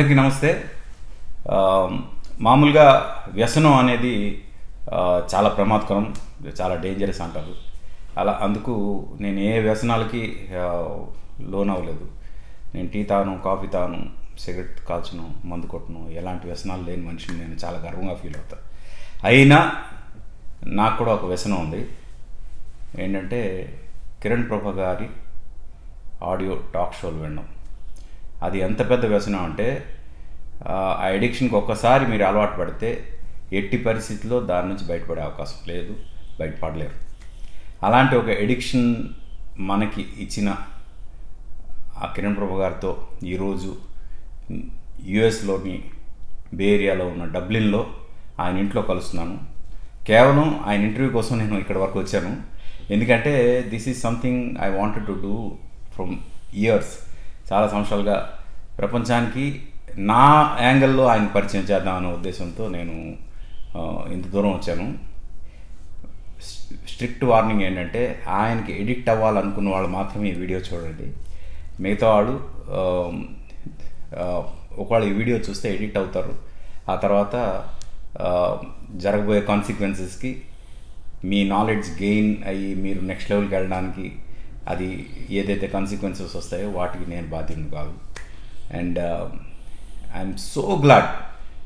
అందరికీ నమస్తే. మామూలుగా వ్యసనం అనేది చాలా ప్రమాదకరం చాలా డేంజరస్ అంటారు. అలా అందుకు నేను ఏ వ్యసనాలకి లోన్ అవ్వలేదు నేను టీ తాను కాఫీ తాను సిగరెట్ కాల్చను మందు కొట్టను ఎలాంటి వ్యసనాలు లేని మనిషిని నేను చాలా గర్వంగా ఫీల్ అవుతాను అయినా నాకు కూడా ఒక వ్యసనం ఉంది. ఏంటంటే కిరణ్ ప్రభ గారి ఆడియో టాక్ షోలు వినడం. అది ఎంత పెద్ద వ్యసనం అంటే ఆ ఎడిక్షన్కి ఒక్కసారి మీరు అలవాటు పడితే ఎట్టి పరిస్థితిలో దాని నుంచి బయటపడే అవకాశం లేదు బయటపడలేరు. అలాంటి ఒక ఎడిక్షన్ మనకి ఇచ్చిన ఆ కిరణ్ ప్రభు గారితో ఈరోజు యుఎస్లోని బే ఏరియాలో ఉన్న డబ్లిన్లో ఆయన ఇంట్లో కలుస్తున్నాను. కేవలం ఆయన ఇంటర్వ్యూ కోసం నేను ఇక్కడ వరకు వచ్చాను. ఎందుకంటే this is something I wanted to do from years. చాలా సంవత్సరాలుగా ప్రపంచానికి నా యాంగిల్లో ఆయన పరిచయం చేద్దామనే ఉద్దేశంతో నేను ఇంత దూరం వచ్చాను. స్ట్రిక్ట్ వార్నింగ్ ఏంటంటే ఆయనకి ఎడిక్ట్ అవ్వాలనుకున్న వాళ్ళు మాత్రమే ఈ వీడియో చూడండి. మిగతా వాళ్ళు ఒకవేళ ఈ వీడియో చూస్తే ఎడిక్ట్ అవుతారు. ఆ తర్వాత జరగబోయే కాన్సిక్వెన్సెస్కి మీ నాలెడ్జ్ గెయిన్ అయ్యి మీరు నెక్స్ట్ లెవెల్కి వెళ్ళడానికి అది ఏదైతే కాన్సిక్వెన్సెస్ వస్తాయో వాటికి నేను బాధ్యుని కాదు. అండ్ ఐఎమ్ సో గ్లాడ్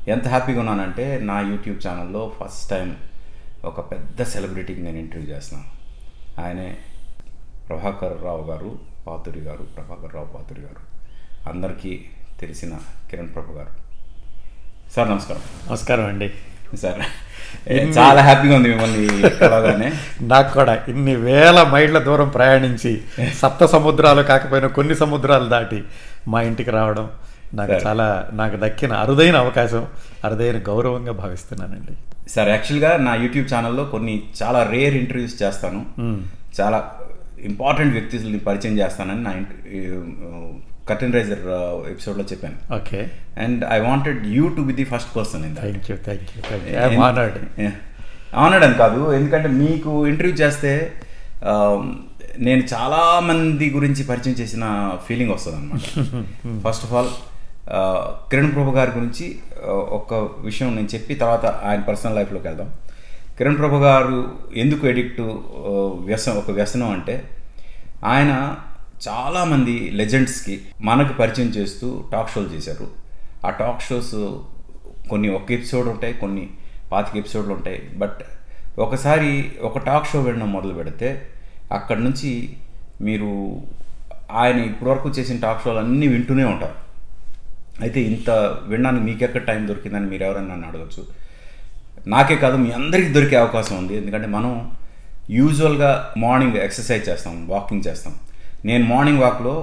ఎంత హ్యాపీగా ఉన్నానంటే నా యూట్యూబ్ ఛానల్లో ఫస్ట్ టైం ఒక పెద్ద సెలబ్రిటీకి నేను ఇంటర్వ్యూ చేస్తున్నాను ఆయనే ప్రభాకర్ రావు గారు పాతురి గారు ప్రభాకర్ రావు పాతురి గారు. అందరికీ తెలిసిన కిరణ్ ప్రభు గారు. సార్ నమస్కారం. నమస్కారం అండి. సార్ చాలా హ్యాపీగా ఉంది మిమ్మల్ని కలవగానే నాకు కూడా ఇన్ని వేల మైళ్ళ దూరం ప్రయాణించి సప్త సముద్రాలు కాకపోయినా కొన్ని సముద్రాలు దాటి మా ఇంటికి రావడం నాకు. చాలా నాకు దక్కిన అరుదైన అవకాశం అరుదైన గౌరవంగా భావిస్తున్నానండి సార్ యాక్చువల్గా నా యూట్యూబ్ ఛానల్లో కొన్ని చాలా రేర్ ఇంటర్వ్యూస్ చేస్తాను. చాలా ఇంపార్టెంట్ వ్యక్తుల్ని పరిచయం చేస్తానని నా కర్టన్ రైజర్ ఎపిసోడ్లో చెప్పాను. Okay. And I wanted you to be the first person in thank you thank you honoured honoured అని కాదు ఎందుకంటే మీకు ఇంటర్వ్యూ చేస్తే um, నేను చాలా మంది గురించి పరిచయం చేసిన ఫీలింగ్ వస్తుంది అనమాట first of all Kiran Prabhu గారి గురించి ఒక్క విషయం నేను చెప్పి తర్వాత ఆయన పర్సనల్ లైఫ్లోకి వెళ్దాం. కిరణ్ ప్రభు గారు ఎందుకు ఎడిక్ట్ వ్యసనం ఒక వ్యసనం అంటే ఆయన చాలామంది లెజెండ్స్కి మనకు పరిచయం చేస్తూ టాక్ షోలు చేశారు. ఆ టాక్ షోస్ కొన్ని ఒక ఎపిసోడ్ ఉంటాయి కొన్ని పాతిక ఎపిసోడ్లు ఉంటాయి. బట్ ఒకసారి ఒక టాక్ షో వినడం మొదలు పెడితే అక్కడి నుంచి మీరు ఆయన ఇప్పటివరకు చేసిన టాక్ షోలు అన్నీ వింటూనే ఉంటారు. అయితే ఇంత వినడానికి మీకెక్కడ టైం దొరికిందని మీరు ఎవరైనా నన్ను అడగచ్చు. నాకే కాదు మీ అందరికీ దొరికే అవకాశం ఉంది. ఎందుకంటే మనం యూజువల్గా మార్నింగ్ ఎక్సర్సైజ్ చేస్తాం వాకింగ్ చేస్తాం. నేను మార్నింగ్ వాక్లో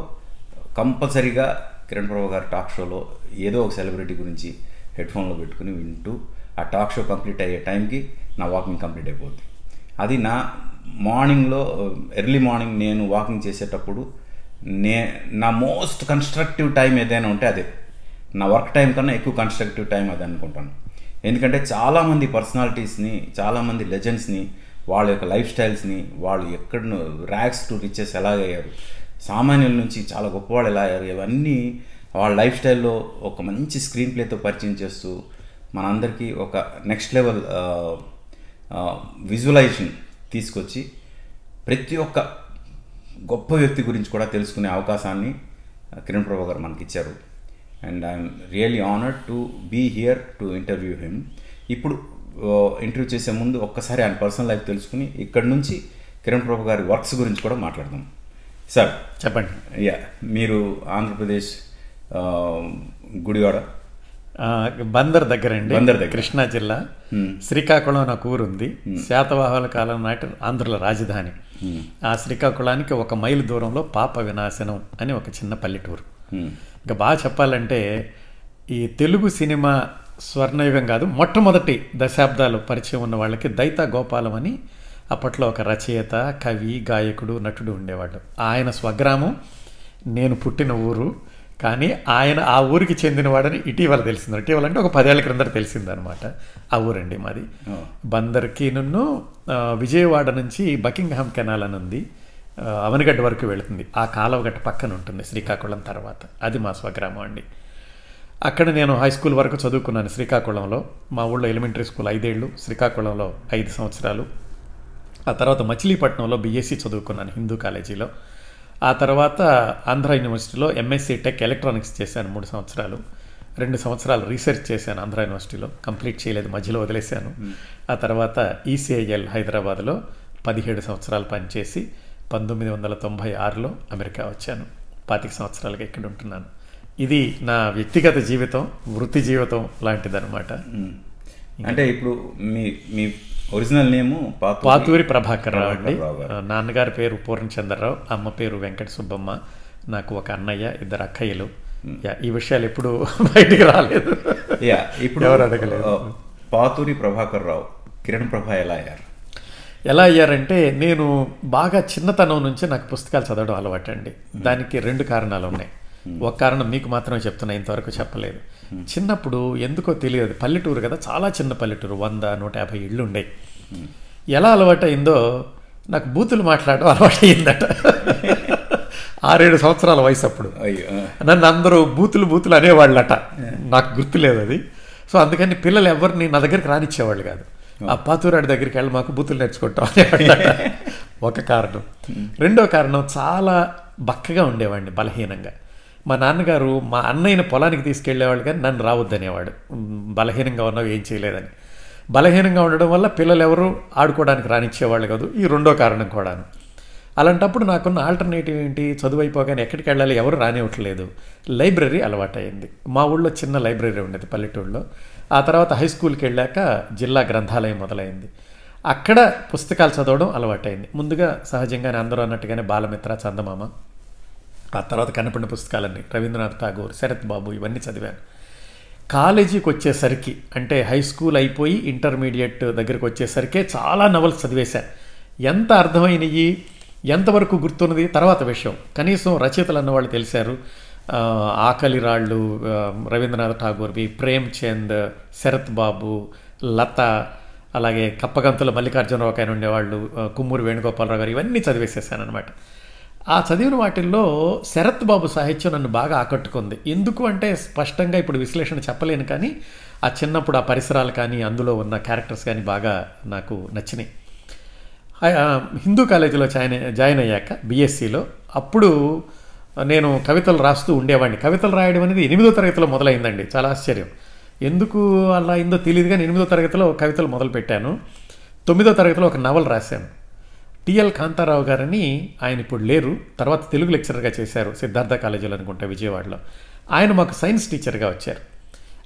కంపల్సరీగా కిరణ్ ప్రభు గారి టాక్ షోలో ఏదో ఒక సెలబ్రిటీ గురించి హెడ్ఫోన్లో పెట్టుకుని వింటూ ఆ టాక్ షో కంప్లీట్ అయ్యే టైంకి నా వాకింగ్ కంప్లీట్ అయిపోద్ది. అది నా మార్నింగ్లో ఎర్లీ మార్నింగ్ నేను వాకింగ్ చేసేటప్పుడు నే నా మోస్ట్ కన్స్ట్రక్టివ్ టైం ఏదైనా ఉంటే అదే. నా వర్క్ టైం కన్నా ఎక్కువ కన్స్ట్రక్టివ్ టైం అది అనుకుంటాను ఎందుకంటే చాలామంది పర్సనాలిటీస్ని చాలామంది లెజెండ్స్ని వాళ్ళ యొక్క లైఫ్ స్టైల్స్ని వాళ్ళు ఎక్కడ ర్యాక్స్ టు రిచెస్ ఎలాగయ్యారు? సామాన్యుల నుంచి చాలా గొప్పవాళ్ళు ఎలా అయ్యారు ఇవన్నీ వాళ్ళ లైఫ్ స్టైల్లో ఒక మంచి స్క్రీన్ ప్లేతో పరిచయం చేస్తూ మనందరికీ ఒక నెక్స్ట్ లెవెల్ విజువలైజేషన్ తీసుకొచ్చి ప్రతి ఒక్క గొప్ప వ్యక్తి గురించి కూడా తెలుసుకునే అవకాశాన్ని కిరణ్ ప్రభా గారు మనకి ఇచ్చారు and I'm really honoured to be here to interview him ఇప్పుడు ఇంటర్వ్యూ చేసే ముందు ఒక్కసారి ఆయన పర్సనల్ లైఫ్ తెలుసుకుని ఇక్కడ నుంచి కిరణ్ ప్రభు గారి వర్క్స్ గురించి కూడా మాట్లాడదాం. సార్ చెప్పండి. యా మీరు ఆంధ్రప్రదేశ్ గుడివాడ? బందర్ దగ్గర అండి బందర్ దగ్గర. కృష్ణా జిల్లా. శ్రీకాకుళం నాకు ఊరుంది శాతవాహనుల కాలం నాటి ఆంధ్రుల రాజధాని. ఆ శ్రీకాకుళానికి ఒక మైలు దూరంలో పాప వినాశనం అని ఒక చిన్న పల్లెటూరు. ఇంకా బాగా చెప్పాలంటే ఈ తెలుగు సినిమా స్వర్ణయుగం కాదు మొట్టమొదటి దశాబ్దాలు పరిచయం ఉన్న వాళ్ళకి దైతా గోపాలం అని అప్పట్లో ఒక రచయిత కవి గాయకుడు నటుడు ఉండేవాడు ఆయన స్వగ్రామం నేను పుట్టిన ఊరు కానీ ఆయన ఆ ఊరికి చెందినవాడని ఇటీవల తెలిసింది. ఇటీవల అంటే ఒక పదేళ్ళ క్రిందట తెలిసిందనమాట. ఆ ఊరండి మాది. బందర్కి నన్ను విజయవాడ నుంచి బకింగ్హామ్ కెనాల్ అని ఉంది. అవనిగడ్డ వరకు వెళుతుంది. ఆ కాలువగట్ట పక్కన ఉంటుంది శ్రీకాకుళం తర్వాత. అది మా స్వగ్రామం అండి. అక్కడ నేను హై స్కూల్ వరకు చదువుకున్నాను శ్రీకాకుళంలో. మా ఊళ్ళో ఎలిమెంటరీ స్కూల్ ఐదేళ్ళు శ్రీకాకుళంలో ఐదు సంవత్సరాలు. ఆ తర్వాత మచిలీపట్నంలో బీఎస్సీ చదువుకున్నాను హిందూ కాలేజీలో. ఆ తర్వాత ఆంధ్ర యూనివర్సిటీలో ఎంఎస్సీ టెక్ ఎలక్ట్రానిక్స్ చేశాను మూడు సంవత్సరాలు. రెండు సంవత్సరాలు రీసెర్చ్ చేశాను ఆంధ్ర యూనివర్సిటీలో. కంప్లీట్ చేయలేదు మధ్యలో వదిలేశాను. ఆ తర్వాత ఈసీఐఎల్ హైదరాబాద్లో పదిహేడు సంవత్సరాలు పనిచేసి పంతొమ్మిది వందల తొంభై ఆరులో అమెరికా వచ్చాను. పాతిక సంవత్సరాలుగా ఇక్కడ ఉంటున్నాను ఇది నా వ్యక్తిగత జీవితం వృత్తి జీవితం లాంటిదన్నమాట. అంటే ఇప్పుడు మీ మీ ఒరిజినల్ నేము పాతూరి ప్రభాకర్ రావు అండి. నాన్నగారి పేరు పూర్ణచంద్రరావు అమ్మ పేరు వెంకట సుబ్బమ్మ నాకు ఒక అన్నయ్య ఇద్దరు అక్కయ్యలు. యా, ఈ విషయాలు ఎప్పుడు బయటికి రాలేదు. యా ఇప్పుడు ఎవరు అడగలేదు. పాతూరి ప్రభాకర్ రావు కిరణ్ ప్రభా ఎలా అయ్యారు? ఎలా అయ్యారంటే నేను బాగా చిన్నతనం నుంచి నాకు పుస్తకాలు చదవడం అలవాటు అండి దానికి రెండు కారణాలు ఉన్నాయి. ఒక కారణం మీకు మాత్రమే చెప్తున్నా ఇంతవరకు చెప్పలేదు. చిన్నప్పుడు ఎందుకో తెలియదు. పల్లెటూరు కదా చాలా చిన్న పల్లెటూరు. వంద నూట యాభై ఇళ్ళు ఉండేవి ఎలా అలవాటు అయిందో నాకు బూతులు మాట్లాడడం అలవాటు అయిందట ఆరేడు సంవత్సరాల వయసు అప్పుడు. నన్ను అందరూ బూతులు బూతులు అనేవాళ్ళట. నాకు గుర్తులేదు అది. సో అందుకని పిల్లలు ఎవరిని నా దగ్గరికి రానిచ్చేవాళ్ళు కాదు. ఆ పాతూరాడి దగ్గరికి వెళ్ళి మాకు బూతులు నేర్చుకుంటాం అనేవాళ్ళట. ఒక కారణం. రెండో కారణం చాలా బక్కగా ఉండేవాడిని బలహీనంగా. మా నాన్నగారు మా అన్నయ్యని పొలానికి తీసుకెళ్ళేవాళ్ళు కానీ నన్ను రావద్దనేవాడు. బలహీనంగా ఉన్నావు ఏం చేయలేదని. బలహీనంగా ఉండడం వల్ల పిల్లలు ఎవరు ఆడుకోవడానికి రానిచ్చేవాళ్ళు కాదు. ఈ రెండో కారణం కూడాను. అలాంటప్పుడు నాకున్న ఆల్టర్నేటివ్ ఏంటి? చదువు అయిపోగానే ఎక్కడికి వెళ్ళాలి? ఎవరు రానివ్వట్లేదు. లైబ్రరీ అలవాటైంది మా ఊళ్ళో చిన్న లైబ్రరీ ఉండేది పల్లెటూళ్ళలో ఆ తర్వాత హై స్కూల్కి వెళ్ళాక జిల్లా గ్రంథాలయం మొదలైంది. అక్కడ పుస్తకాలు చదవడం అలవాటైంది ముందుగా సహజంగానే అందరూ అన్నట్టుగానే బాలమిత్ర చందమామ ఆ తర్వాత కనపడిన పుస్తకాలన్నీ. రవీంద్రనాథ్ ఠాగూర్ శరత్ బాబు ఇవన్నీ చదివాను. కాలేజీకి వచ్చేసరికి అంటే హై స్కూల్ అయిపోయి ఇంటర్మీడియట్ దగ్గరికి వచ్చేసరికే చాలా నవల్స్ చదివేశాను ఎంత అర్థమైనవి ఎంతవరకు గుర్తున్నది తర్వాత విషయం. కనీసం రచయితలు అన్నవాళ్ళు తెలిసారు ఆకలి రాళ్ళు రవీంద్రనాథ్ ఠాగూర్వి ప్రేమ్ చంద్ శరత్ బాబు లత అలాగే కప్పగంతుల మల్లికార్జునరావు ఆయన ఉండేవాళ్ళు కుమ్మూరు వేణుగోపాలరావు గారు ఇవన్నీ చదివేసేసాను అనమాట ఆ చదివిన వాటిల్లో శరత్ బాబు సాహిత్యం నన్ను బాగా ఆకట్టుకుంది. ఎందుకు అంటే స్పష్టంగా ఇప్పుడు విశ్లేషణ చెప్పలేను కానీ ఆ చిన్నప్పుడు ఆ పరిసరాలు కానీ అందులో ఉన్న క్యారెక్టర్స్ కానీ బాగా నాకు నచ్చినాయి. హిందూ కాలేజీలో జాయిన్ జాయిన్ అయ్యాక బీఎస్సీలో అప్పుడు నేను కవితలు రాస్తూ ఉండేవాడిని. కవితలు రాయడం అనేది ఎనిమిదో తరగతిలో మొదలైందండి. చాలా ఆశ్చర్యం. ఎందుకు అలా అయిందో తెలియదు కానీ ఎనిమిదో తరగతిలో కవితలు మొదలుపెట్టాను. తొమ్మిదో తరగతిలో ఒక నవల రాశాను. టిఎల్ కాంతారావు గారని ఆయన ఇప్పుడు లేరు. తర్వాత తెలుగు లెక్చరర్గా చేశారు సిద్ధార్థ కాలేజీలో అనుకుంటా విజయవాడలో. ఆయన మాకు సైన్స్ టీచర్గా వచ్చారు.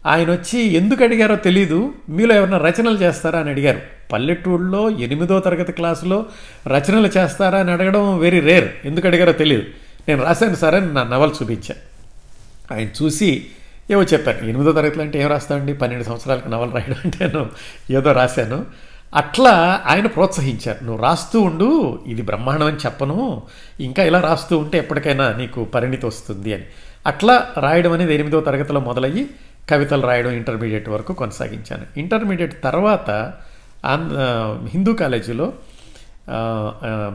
ఆయన వచ్చి ఎందుకు అడిగారో తెలీదు. మీలో ఎవరైనా రచనలు చేస్తారా అని అడిగారు. పల్లెటూళ్ళలో ఎనిమిదో తరగతి క్లాసులో రచనలు చేస్తారా అని అడగడం వెరీ రేర్ ఎందుకు అడిగారో తెలియదు నేను రాశాను సార్ అని నా నవలు చూపించాను ఆయన చూసి ఏవో చెప్పాను ఎనిమిదో తరగతిలో అంటే ఏం రాస్తామండి? పన్నెండు సంవత్సరాలకు నవలు రాయడం అంటే నేను ఏదో రాశాను. అట్లా ఆయన ప్రోత్సహించారు. నువ్వు రాస్తూ ఉండు ఇది బ్రహ్మాండం అని చెప్పను. ఇంకా ఇలా రాస్తూ ఉంటే ఎప్పటికైనా నీకు పరిణితి వస్తుంది అని. అట్లా రాయడం అనేది ఎనిమిదో తరగతిలో మొదలయ్యి కవితలు రాయడం ఇంటర్మీడియట్ వరకు కొనసాగించాను. ఇంటర్మీడియట్ తర్వాత ఆంధ్ర హిందూ కాలేజీలో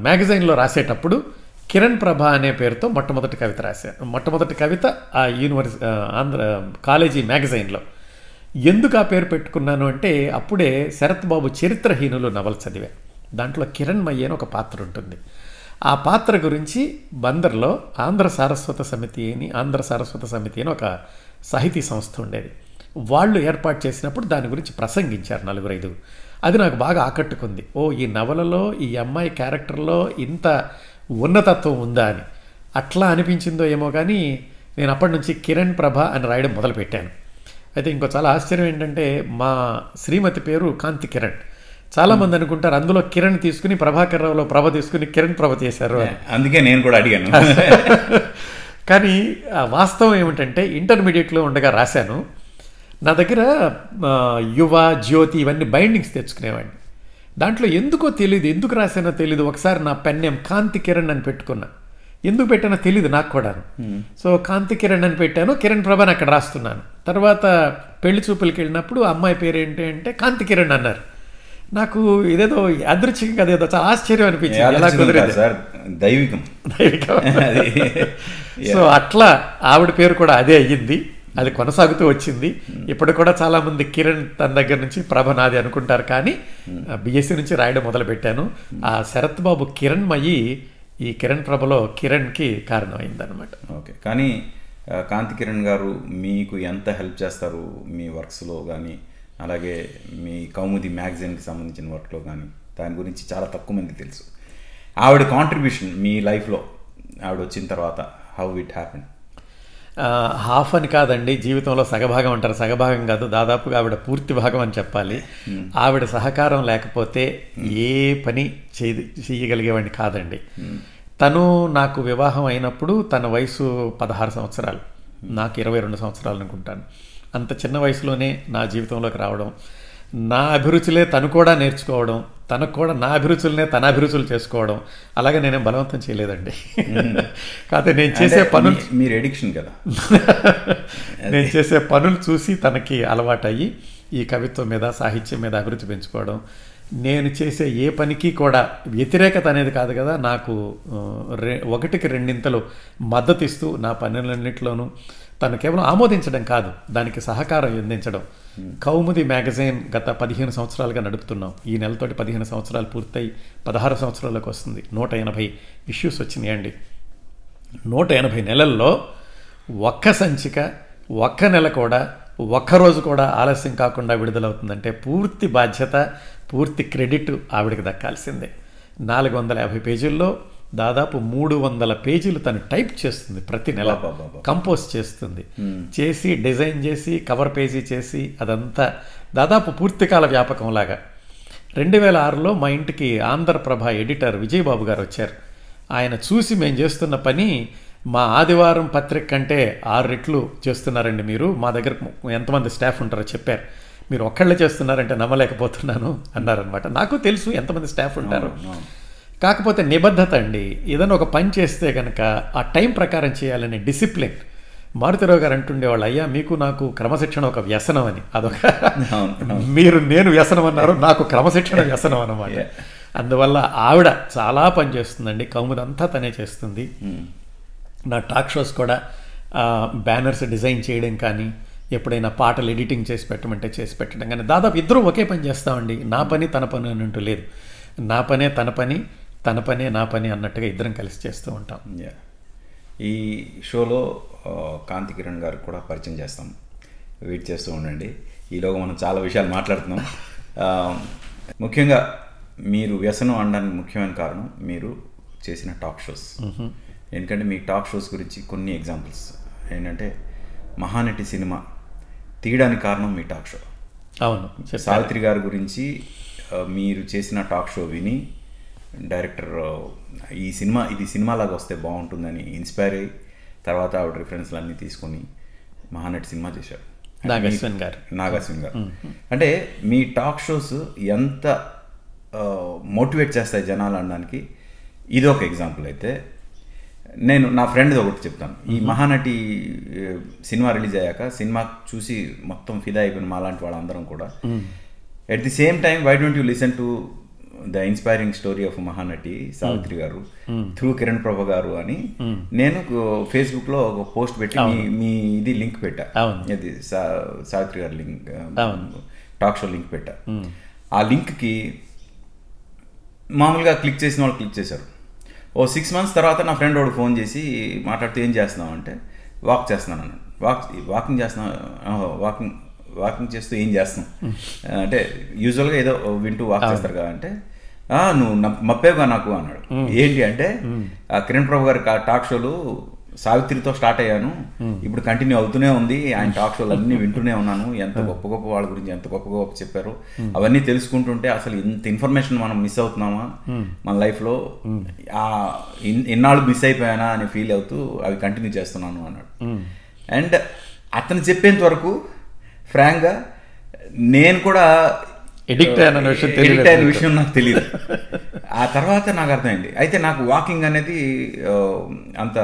మ్యాగజైన్లో రాసేటప్పుడు కిరణ్ ప్రభ అనే పేరుతో మొట్టమొదటి కవిత రాశాను మొట్టమొదటి కవిత ఆ యూనివర్సి ఆంధ్ర కాలేజీ మ్యాగజైన్లో. ఎందుకు ఆ పేరు పెట్టుకున్నాను అంటే అప్పుడే శరత్ బాబు చరిత్రహీనులు నవల చదివా. దాంట్లో కిరణ్ మయ్య అని ఒక పాత్ర ఉంటుంది. ఆ పాత్ర గురించి బందర్లో ఆంధ్ర సారస్వత సమితి అని ఆంధ్ర సారస్వత సమితి అని ఒక సాహితీ సంస్థ ఉండేది. వాళ్ళు ఏర్పాటు చేసినప్పుడు దాని గురించి ప్రసంగించారు నలుగురు ఐదుగురు. అది నాకు బాగా ఆకట్టుకుంది. ఓ ఈ నవలలో ఈ అమ్మాయి క్యారెక్టర్లో ఇంత ఉన్నతత్వం ఉందా అని. అట్లా అనిపించిందో ఏమో కానీ నేను అప్పటి నుంచి కిరణ్ ప్రభ అని రాయడం మొదలుపెట్టాను. అయితే ఇంకో చాలా ఆశ్చర్యం ఏంటంటే మా శ్రీమతి పేరు కాంతి కిరణ్. చాలామంది అనుకుంటారు అందులో కిరణ్ తీసుకుని ప్రభాకర్ రావులో ప్రభ తీసుకుని కిరణ్ ప్రభ చేశారు అందుకే నేను కూడా అడిగాను. కానీ వాస్తవం ఏమిటంటే ఇంటర్మీడియట్లో ఉండగా రాశాను. నా దగ్గర యువ జ్యోతి ఇవన్నీ బైండింగ్స్ తెచ్చుకునేవాడిని. దాంట్లో ఎందుకో తెలియదు ఎందుకు రాశానో తెలియదు ఒకసారి నా పెన్నేం కాంతి కిరణ్ అని పెట్టుకున్నా. ఎందుకు పెట్టానో తెలియదు నాకు కూడాను. సో కాంతి కిరణ్ అని పెట్టాను కిరణ్ ప్రభని అక్కడ రాస్తున్నాను. తర్వాత పెళ్ళి చూపులకి వెళ్ళినప్పుడు అమ్మాయి పేరు ఏంటి అంటే కాంతి కిరణ్ అన్నారు. నాకు ఇదేదో అదృచ్ఛికంగా అదేదో చాలా ఆశ్చర్యం అనిపించింది. ఎలా కుదిరింది కాదు సార్ దైవికం. దైవికం. సో అట్లా ఆవిడ పేరు కూడా అదే అయ్యింది. అది కొనసాగుతూ వచ్చింది. ఇప్పుడు కూడా చాలా మంది కిరణ్ తన దగ్గర నుంచి ప్రభ నాది అనుకుంటారు. కానీ బిఎస్సి నుంచి రాయడం మొదలు పెట్టాను ఆ శరత్ బాబు కిరణ్మయి ఈ కిరణ్ ప్రభలో కిరణ్కి కారణమైందనమాట ఓకే. కానీ కాంతి కిరణ్ గారు మీకు ఎంత హెల్ప్ చేస్తారు మీ వర్క్స్లో కానీ అలాగే మీ కౌముది మ్యాగజైన్కి సంబంధించిన వర్క్లో కానీ? దాని గురించి చాలా తక్కువ మంది తెలుసు. ఆవిడ కాంట్రిబ్యూషన్ మీ లైఫ్లో ఆవిడ వచ్చిన తర్వాత హౌ ఇట్ హ్యాపెన్ హాఫ్ అని కాదండి జీవితంలో సగభాగం అంటారు. సగభాగం కాదు దాదాపుగా ఆవిడ పూర్తి భాగం అని చెప్పాలి. ఆవిడ సహకారం లేకపోతే ఏ పని చేయ చేయగలిగేవాడిని కాదండి. తను నాకు వివాహం అయినప్పుడు తన వయసు పదహారు సంవత్సరాలు. నాకు ఇరవై రెండు సంవత్సరాలు అనుకుంటాను. అంత చిన్న వయసులోనే నా జీవితంలోకి రావడం నా అభిరుచులే తను కూడా నేర్చుకోవడం తనకు కూడా నా అభిరుచులనే తన అభిరుచులు చేసుకోవడం అలాగే నేనేం బలవంతం చేయలేదండి. కాకపోతే నేను చేసే పనులు మీరు ఎడిక్షన్ కదా? నేను చేసే పనులు చూసి తనకి అలవాటయ్యి ఈ కవిత్వం మీద సాహిత్యం మీద అభివృద్ధి పెంచుకోవడం నేను చేసే ఏ పనికి కూడా వ్యతిరేకత అనేది కాదు కదా. నాకు రె ఒకటికి రెండింతలు మద్దతు ఇస్తూ నా పనులన్నింటిలోనూ తను కేవలం ఆమోదించడం కాదు దానికి సహకారం అందించడం. కౌముది మ్యాగజైన్ గత పదిహేను సంవత్సరాలుగా నడుపుతున్నాం. ఈ నెలతోటి పదిహేను సంవత్సరాలు పూర్తయి పదహారు సంవత్సరాలకు వస్తుంది. నూట ఎనభై ఇష్యూస్ వచ్చినాయండి నూట ఎనభై నెలల్లో ఒక్క సంచిక ఒక్క నెల కూడా ఒక్క రోజు కూడా ఆలస్యం కాకుండా విడుదలవుతుందంటే పూర్తి బాధ్యత పూర్తి క్రెడిట్ ఆవిడకి దక్కాల్సిందే. నాలుగు వందల యాభై పేజీల్లో దాదాపు మూడు వందల పేజీలు తను టైప్ చేస్తుంది ప్రతి నెల. కంపోజ్ చేస్తుంది. చేసి డిజైన్ చేసి కవర్ పేజీ చేసి అదంతా దాదాపు పూర్తికాల వ్యాపకంలాగా. రెండు వేల ఆరులో మా ఇంటికి ఆంధ్రప్రభ ఎడిటర్ విజయబాబు గారు వచ్చారు. ఆయన చూసి మేము చేస్తున్న పని మా ఆదివారం పత్రిక కంటే ఆరు రెట్లు చేస్తున్నారండి మీరు. మా దగ్గర ఎంతమంది స్టాఫ్ ఉంటారో చెప్పారు. మీరు ఒక్కళ్ళే చేస్తున్నారంటే నమ్మలేకపోతున్నాను అన్నారనమాట నాకు తెలుసు ఎంతమంది స్టాఫ్ ఉంటారు. కాకపోతే నిబద్ధత అండి. ఏదైనా ఒక పని చేస్తే కనుక ఆ టైం ప్రకారం చేయాలనే డిసిప్లిన్. మారుతిరావు గారు అంటుండేవాళ్ళు అయ్యా మీకు నాకు క్రమశిక్షణ ఒక వ్యసనం అని. అదొక మీరు నేను వ్యసనం అన్నారు నాకు క్రమశిక్షణ వ్యసనం అన్నమాట. అందువల్ల ఆవిడ చాలా పని చేస్తుందండి. కౌముదంతా తనే చేస్తుంది. నా టాక్ షోస్ కూడా బ్యానర్స్ డిజైన్ చేయడం కానీ ఎప్పుడైనా పాటలు ఎడిటింగ్ చేసి పెట్టమంటే చేసి పెట్టడం కానీ దాదాపు ఇద్దరు ఒకే పని చేస్తామండి. నా పని తన పని అని అంటూ లేదు. నా పనే తన పని తన పనే నా పని అన్నట్టుగా ఇద్దరం కలిసి చేస్తూ ఉంటాం. ఈ షోలో కాంతి కిరణ్ గారు కూడా పరిచయం చేస్తాం. వెయిట్ చేస్తూ ఉండండి. ఈలోగా మనం చాలా విషయాలు మాట్లాడుతున్నాం. ముఖ్యంగా మీరు వ్యసనం అనడానికి ముఖ్యమైన కారణం మీరు చేసిన టాక్ షోస్ ఎందుకంటే మీ టాక్ షోస్ గురించి కొన్ని ఎగ్జాంపుల్స్. ఏంటంటే మహానటి సినిమా తీయడానికి కారణం మీ టాక్ షో. అవును. సావిత్రి గారి గురించి మీరు చేసిన టాక్ షో విని డైరెక్టర్ ఈ సినిమా ఇది సినిమాలాగా వస్తే బాగుంటుందని ఇన్స్పైర్ అయ్యి తర్వాత ఆవిడ రిఫరెన్స్లు అన్నీ తీసుకొని మహానటి సినిమా చేశారు. నాగశ్వన్ గారు. నాగార్జున గారు. అంటే మీ టాక్ షోస్ ఎంత మోటివేట్ చేస్తాయి జనాలు అనడానికి? ఇది ఒక ఎగ్జాంపుల్ అయితే. నేను నా ఫ్రెండ్ ఒకటి చెప్తాను. ఈ మహానటి సినిమా రిలీజ్ అయ్యాక సినిమా చూసి మొత్తం ఫిదా అయిపోయిన మాలాంటి వాళ్ళందరం కూడా. At the same time why don't you listen to the inspiring story of Mahanati Savitri garu? Through Kiran ప్రభ గారు అని నేను ఫేస్బుక్లో ఒక పోస్ట్ పెట్టి మీ- మీ ఇది లింక్ పెట్టా. ఇది సావిత్రి గారి లింక్. టాక్ షో లింక్ పెట్టా. ఆ లింక్కి మామూలుగా క్లిక్ చేసిన వాళ్ళు క్లిక్ చేశారు. ఓ సిక్స్ మంత్స్ తర్వాత నా ఫ్రెండ్ వాడు ఫోన్ చేసి మాట్లాడితే ఏం చేస్తున్నావు అంటే వాక్ చేస్తున్నాను అన్నాడు. వాక్ వాకింగ్ చేస్తున్నావు వాకింగ్ వాకింగ్ చేస్తూ ఏం చేస్తున్నాం అంటే యూజువల్గా ఏదో వింటూ వాక్ చేస్తారు కదా అంటే "ఆ, నువ్వు మప్పేగా నాకు అన్నాడు. ఏంటి అంటే ఆ కిరణ్ ప్రభు గారి టాక్ షోలు సావిత్రితో స్టార్ట్ అయ్యాను. ఇప్పుడు కంటిన్యూ అవుతూనే ఉంది. ఆయన టాక్ షోలు అన్ని వింటూనే ఉన్నాను. ఎంత గొప్ప గొప్ప వాళ్ళ గురించి ఎంత గొప్ప గొప్ప చెప్పారు. అవన్నీ తెలుసుకుంటుంటే అసలు ఇంత ఇన్ఫర్మేషన్ మనం మిస్ అవుతున్నామా? మన లైఫ్లో ఇన్నాళ్ళు మిస్ అయిపోయానా అని ఫీల్ అవుతూ అవి కంటిన్యూ చేస్తున్నాను అన్నాడు. అండ్ అతను చెప్పేంత వరకు ఫ్రాంక్గా నేను కూడా అయ్యానన్న విషయం తెలియలేదు Addict అయిన. విషయం నాకు తెలియదు. ఆ తర్వాత నాకు అర్థమైంది. అయితే నాకు వాకింగ్ అనేది ఆ, అంత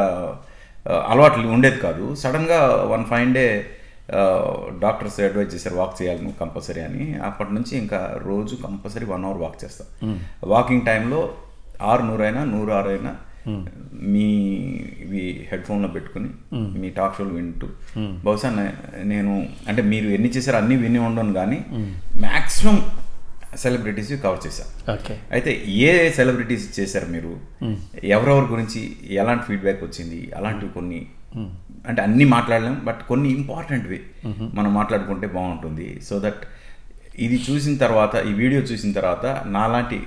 ఆ, అలవాటు ఉండేది కాదు. సడన్గా one fine day doctors advise చేశారు వాక్ చేయాలి నువ్వు కంపల్సరీ అని. అప్పటి నుంచి ఇంకా రోజు కంపల్సరీ వన్ అవర్ వాక్ చేస్తాను వాకింగ్ టైంలో ఆరు నూరైనా నూరు ఆరు అయినా మీ ఇవి హెడ్ ఫోన్లో పెట్టుకుని మీ టాక్ షోలు వింటూ. బహుశా నేను అంటే మీరు ఎన్ని చేశారో అన్నీ విని ఉండను కానీ మ్యాక్సిమం సెలబ్రిటీస్ కవర్ ఓకే. అయితే ఏ సెలబ్రిటీస్ చేశారు మీరు? ఎవరెవరి గురించి ఎలాంటి ఫీడ్బ్యాక్ వచ్చింది? అలాంటివి కొన్ని అంటే అన్ని మాట్లాడలేం బట్ కొన్ని ఇంపార్టెంట్వి మనం మాట్లాడుకుంటే బాగుంటుంది. సో దట్ ఇది చూసిన తర్వాత ఈ వీడియో చూసిన తర్వాత నాలాంటి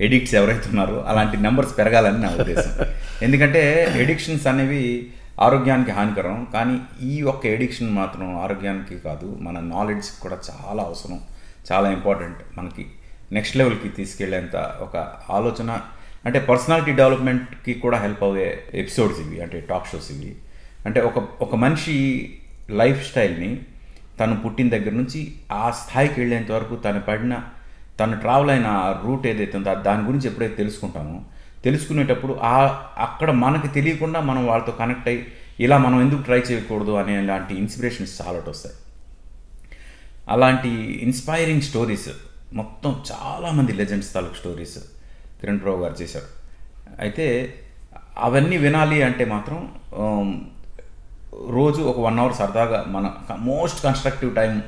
ఎడిక్ట్స్ ఎవరైతే ఉన్నారో అలాంటి నెంబర్స్ పెరగాలని నా ఉద్దేశం. ఎందుకంటే ఎడిక్షన్స్ అనేవి ఆరోగ్యానికి హానికరం కానీ ఈ ఒక్క ఎడిక్షన్ మాత్రం ఆరోగ్యానికి కాదు మన నాలెడ్జ్ కూడా చాలా అవసరం. చాలా ఇంపార్టెంట్ మనకి నెక్స్ట్ లెవెల్కి తీసుకెళ్ళేంత ఒక ఆలోచన. అంటే పర్సనాలిటీ డెవలప్మెంట్కి కూడా హెల్ప్ అయ్యే ఎపిసోడ్స్ ఇవి అంటే టాక్ షోస్ ఇవి. అంటే ఒక ఒక మనిషి లైఫ్ స్టైల్ని తను పుట్టిన దగ్గర నుంచి ఆ స్థాయికి వెళ్ళేంత వరకు తను పడిన తను ట్రావెల్ అయిన రూట్ ఏదైతే ఉందో దాని గురించి ఎప్పుడైతే తెలుసుకుంటామో తెలుసుకునేటప్పుడు ఆ అక్కడ మనకి తెలియకుండా మనం వాళ్ళతో కనెక్ట్ అయ్యి ఇలా మనం ఎందుకు ట్రై చేయకూడదు అనే లాంటి ఇన్స్పిరేషన్స్ చాలా వస్తాయి. అలాంటి ఇన్స్పైరింగ్ స్టోరీస్ మొత్తం చాలామంది లెజెండ్స్ తాలూకు స్టోరీస్ కిరణ్ రావు గారు చేశారు. అయితే అవన్నీ వినాలి అంటే మాత్రం రోజు ఒక వన్ అవర్ సరదాగా మన మోస్ట్ కన్స్ట్రక్టివ్ టైం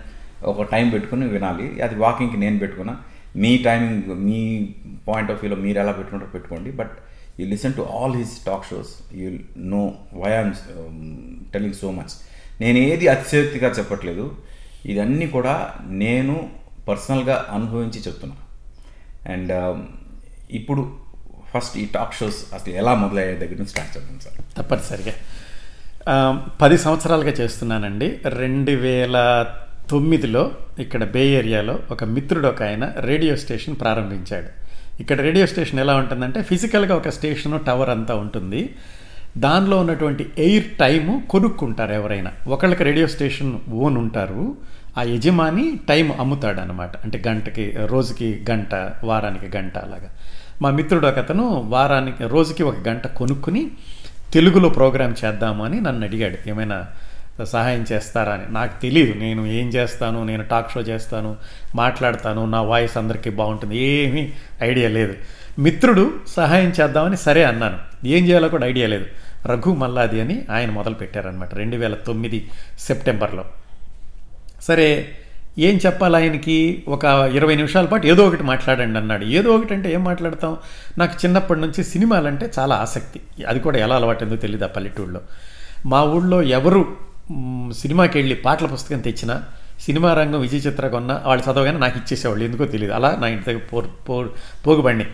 ఒక టైం పెట్టుకుని వినాలి. అది వాకింగ్కి నేను పెట్టుకున్నా. మీ టైమింగ్ మీ పాయింట్ ఆఫ్ వ్యూలో మీరు ఎలా పెట్టుకుంటారో పెట్టుకోండి. But you listen to all his talk shows you know why am telling so much నేను ఏది అతిశయోక్తిగా చెప్పట్లేదు. ఇదన్నీ కూడా నేను పర్సనల్గా అనుభవించి చెప్తున్నా. అండ్ um, ఇప్పుడు ఫస్ట్ ఈ టాక్ షోస్ అసలు ఎలా మొదలయ్యే దగ్గర నుంచి స్టార్ట్ చేద్దాం సార్. తప్పనిసరిగా. Um, పది సంవత్సరాలుగా చేస్తున్నానండి. రెండు వేల తొమ్మిదిలో ఇక్కడ బే ఏరియాలో ఒక మిత్రుడు ఒక ఆయన రేడియో స్టేషన్ ప్రారంభించాడు. ఇక్కడ రేడియో స్టేషన్ ఎలా ఉంటుందంటే ఫిజికల్గా ఒక స్టేషన్ టవర్ అంతా ఉంటుంది. దానిలో ఉన్నటువంటి ఎయిర్ టైము కొనుక్కుంటారు ఎవరైనా. ఒకళ్ళకి రేడియో స్టేషన్ ఓన్ ఉంటారు. ఆ యజమాని టైం అమ్ముతాడు అనమాట అంటే గంటకి రోజుకి గంట వారానికి గంట అలాగా. మా మిత్రుడు ఒక అతను వారానికి రోజుకి ఒక గంట కొనుక్కుని తెలుగులో ప్రోగ్రామ్ చేద్దాము అని నన్ను అడిగాడు. ఏమైనా సహాయం చేస్తారా అని. నాకు తెలియదు నేను ఏం చేస్తాను? నేను టాక్ షో చేస్తాను మాట్లాడతాను నా వాయిస్ అందరికీ బాగుంటుంది. ఏమీ ఐడియా లేదు. మిత్రుడు సహాయం చేద్దామని సరే అన్నాను. ఏం చేయాలో కూడా ఐడియా లేదు. రఘు మల్లాది అని ఆయన మొదలు పెట్టారనమాట రెండు వేల తొమ్మిది సెప్టెంబర్లో. సరే ఏం చెప్పాలి ఆయనకి? ఒక ఇరవై నిమిషాల పాటు ఏదో ఒకటి మాట్లాడండి అన్నాడు. ఏదో ఒకటి అంటే ఏం మాట్లాడతాం? నాకు చిన్నప్పటి నుంచి సినిమాలంటే చాలా ఆసక్తి. అది కూడా ఎలా అలవాటుందో తెలియదు ఆ పల్లెటూళ్ళలో మా ఊళ్ళో ఎవరు సినిమాకి వెళ్ళి పాటల పుస్తకం తెచ్చినా సినిమా రంగం విజయ చిత్ర కొన్నా వాళ్ళు చదవగానే నాకు ఇచ్చేసేవాళ్ళు. ఎందుకో తెలియదు అలా నా ఇంటి దగ్గర పో పో పోగుబండి.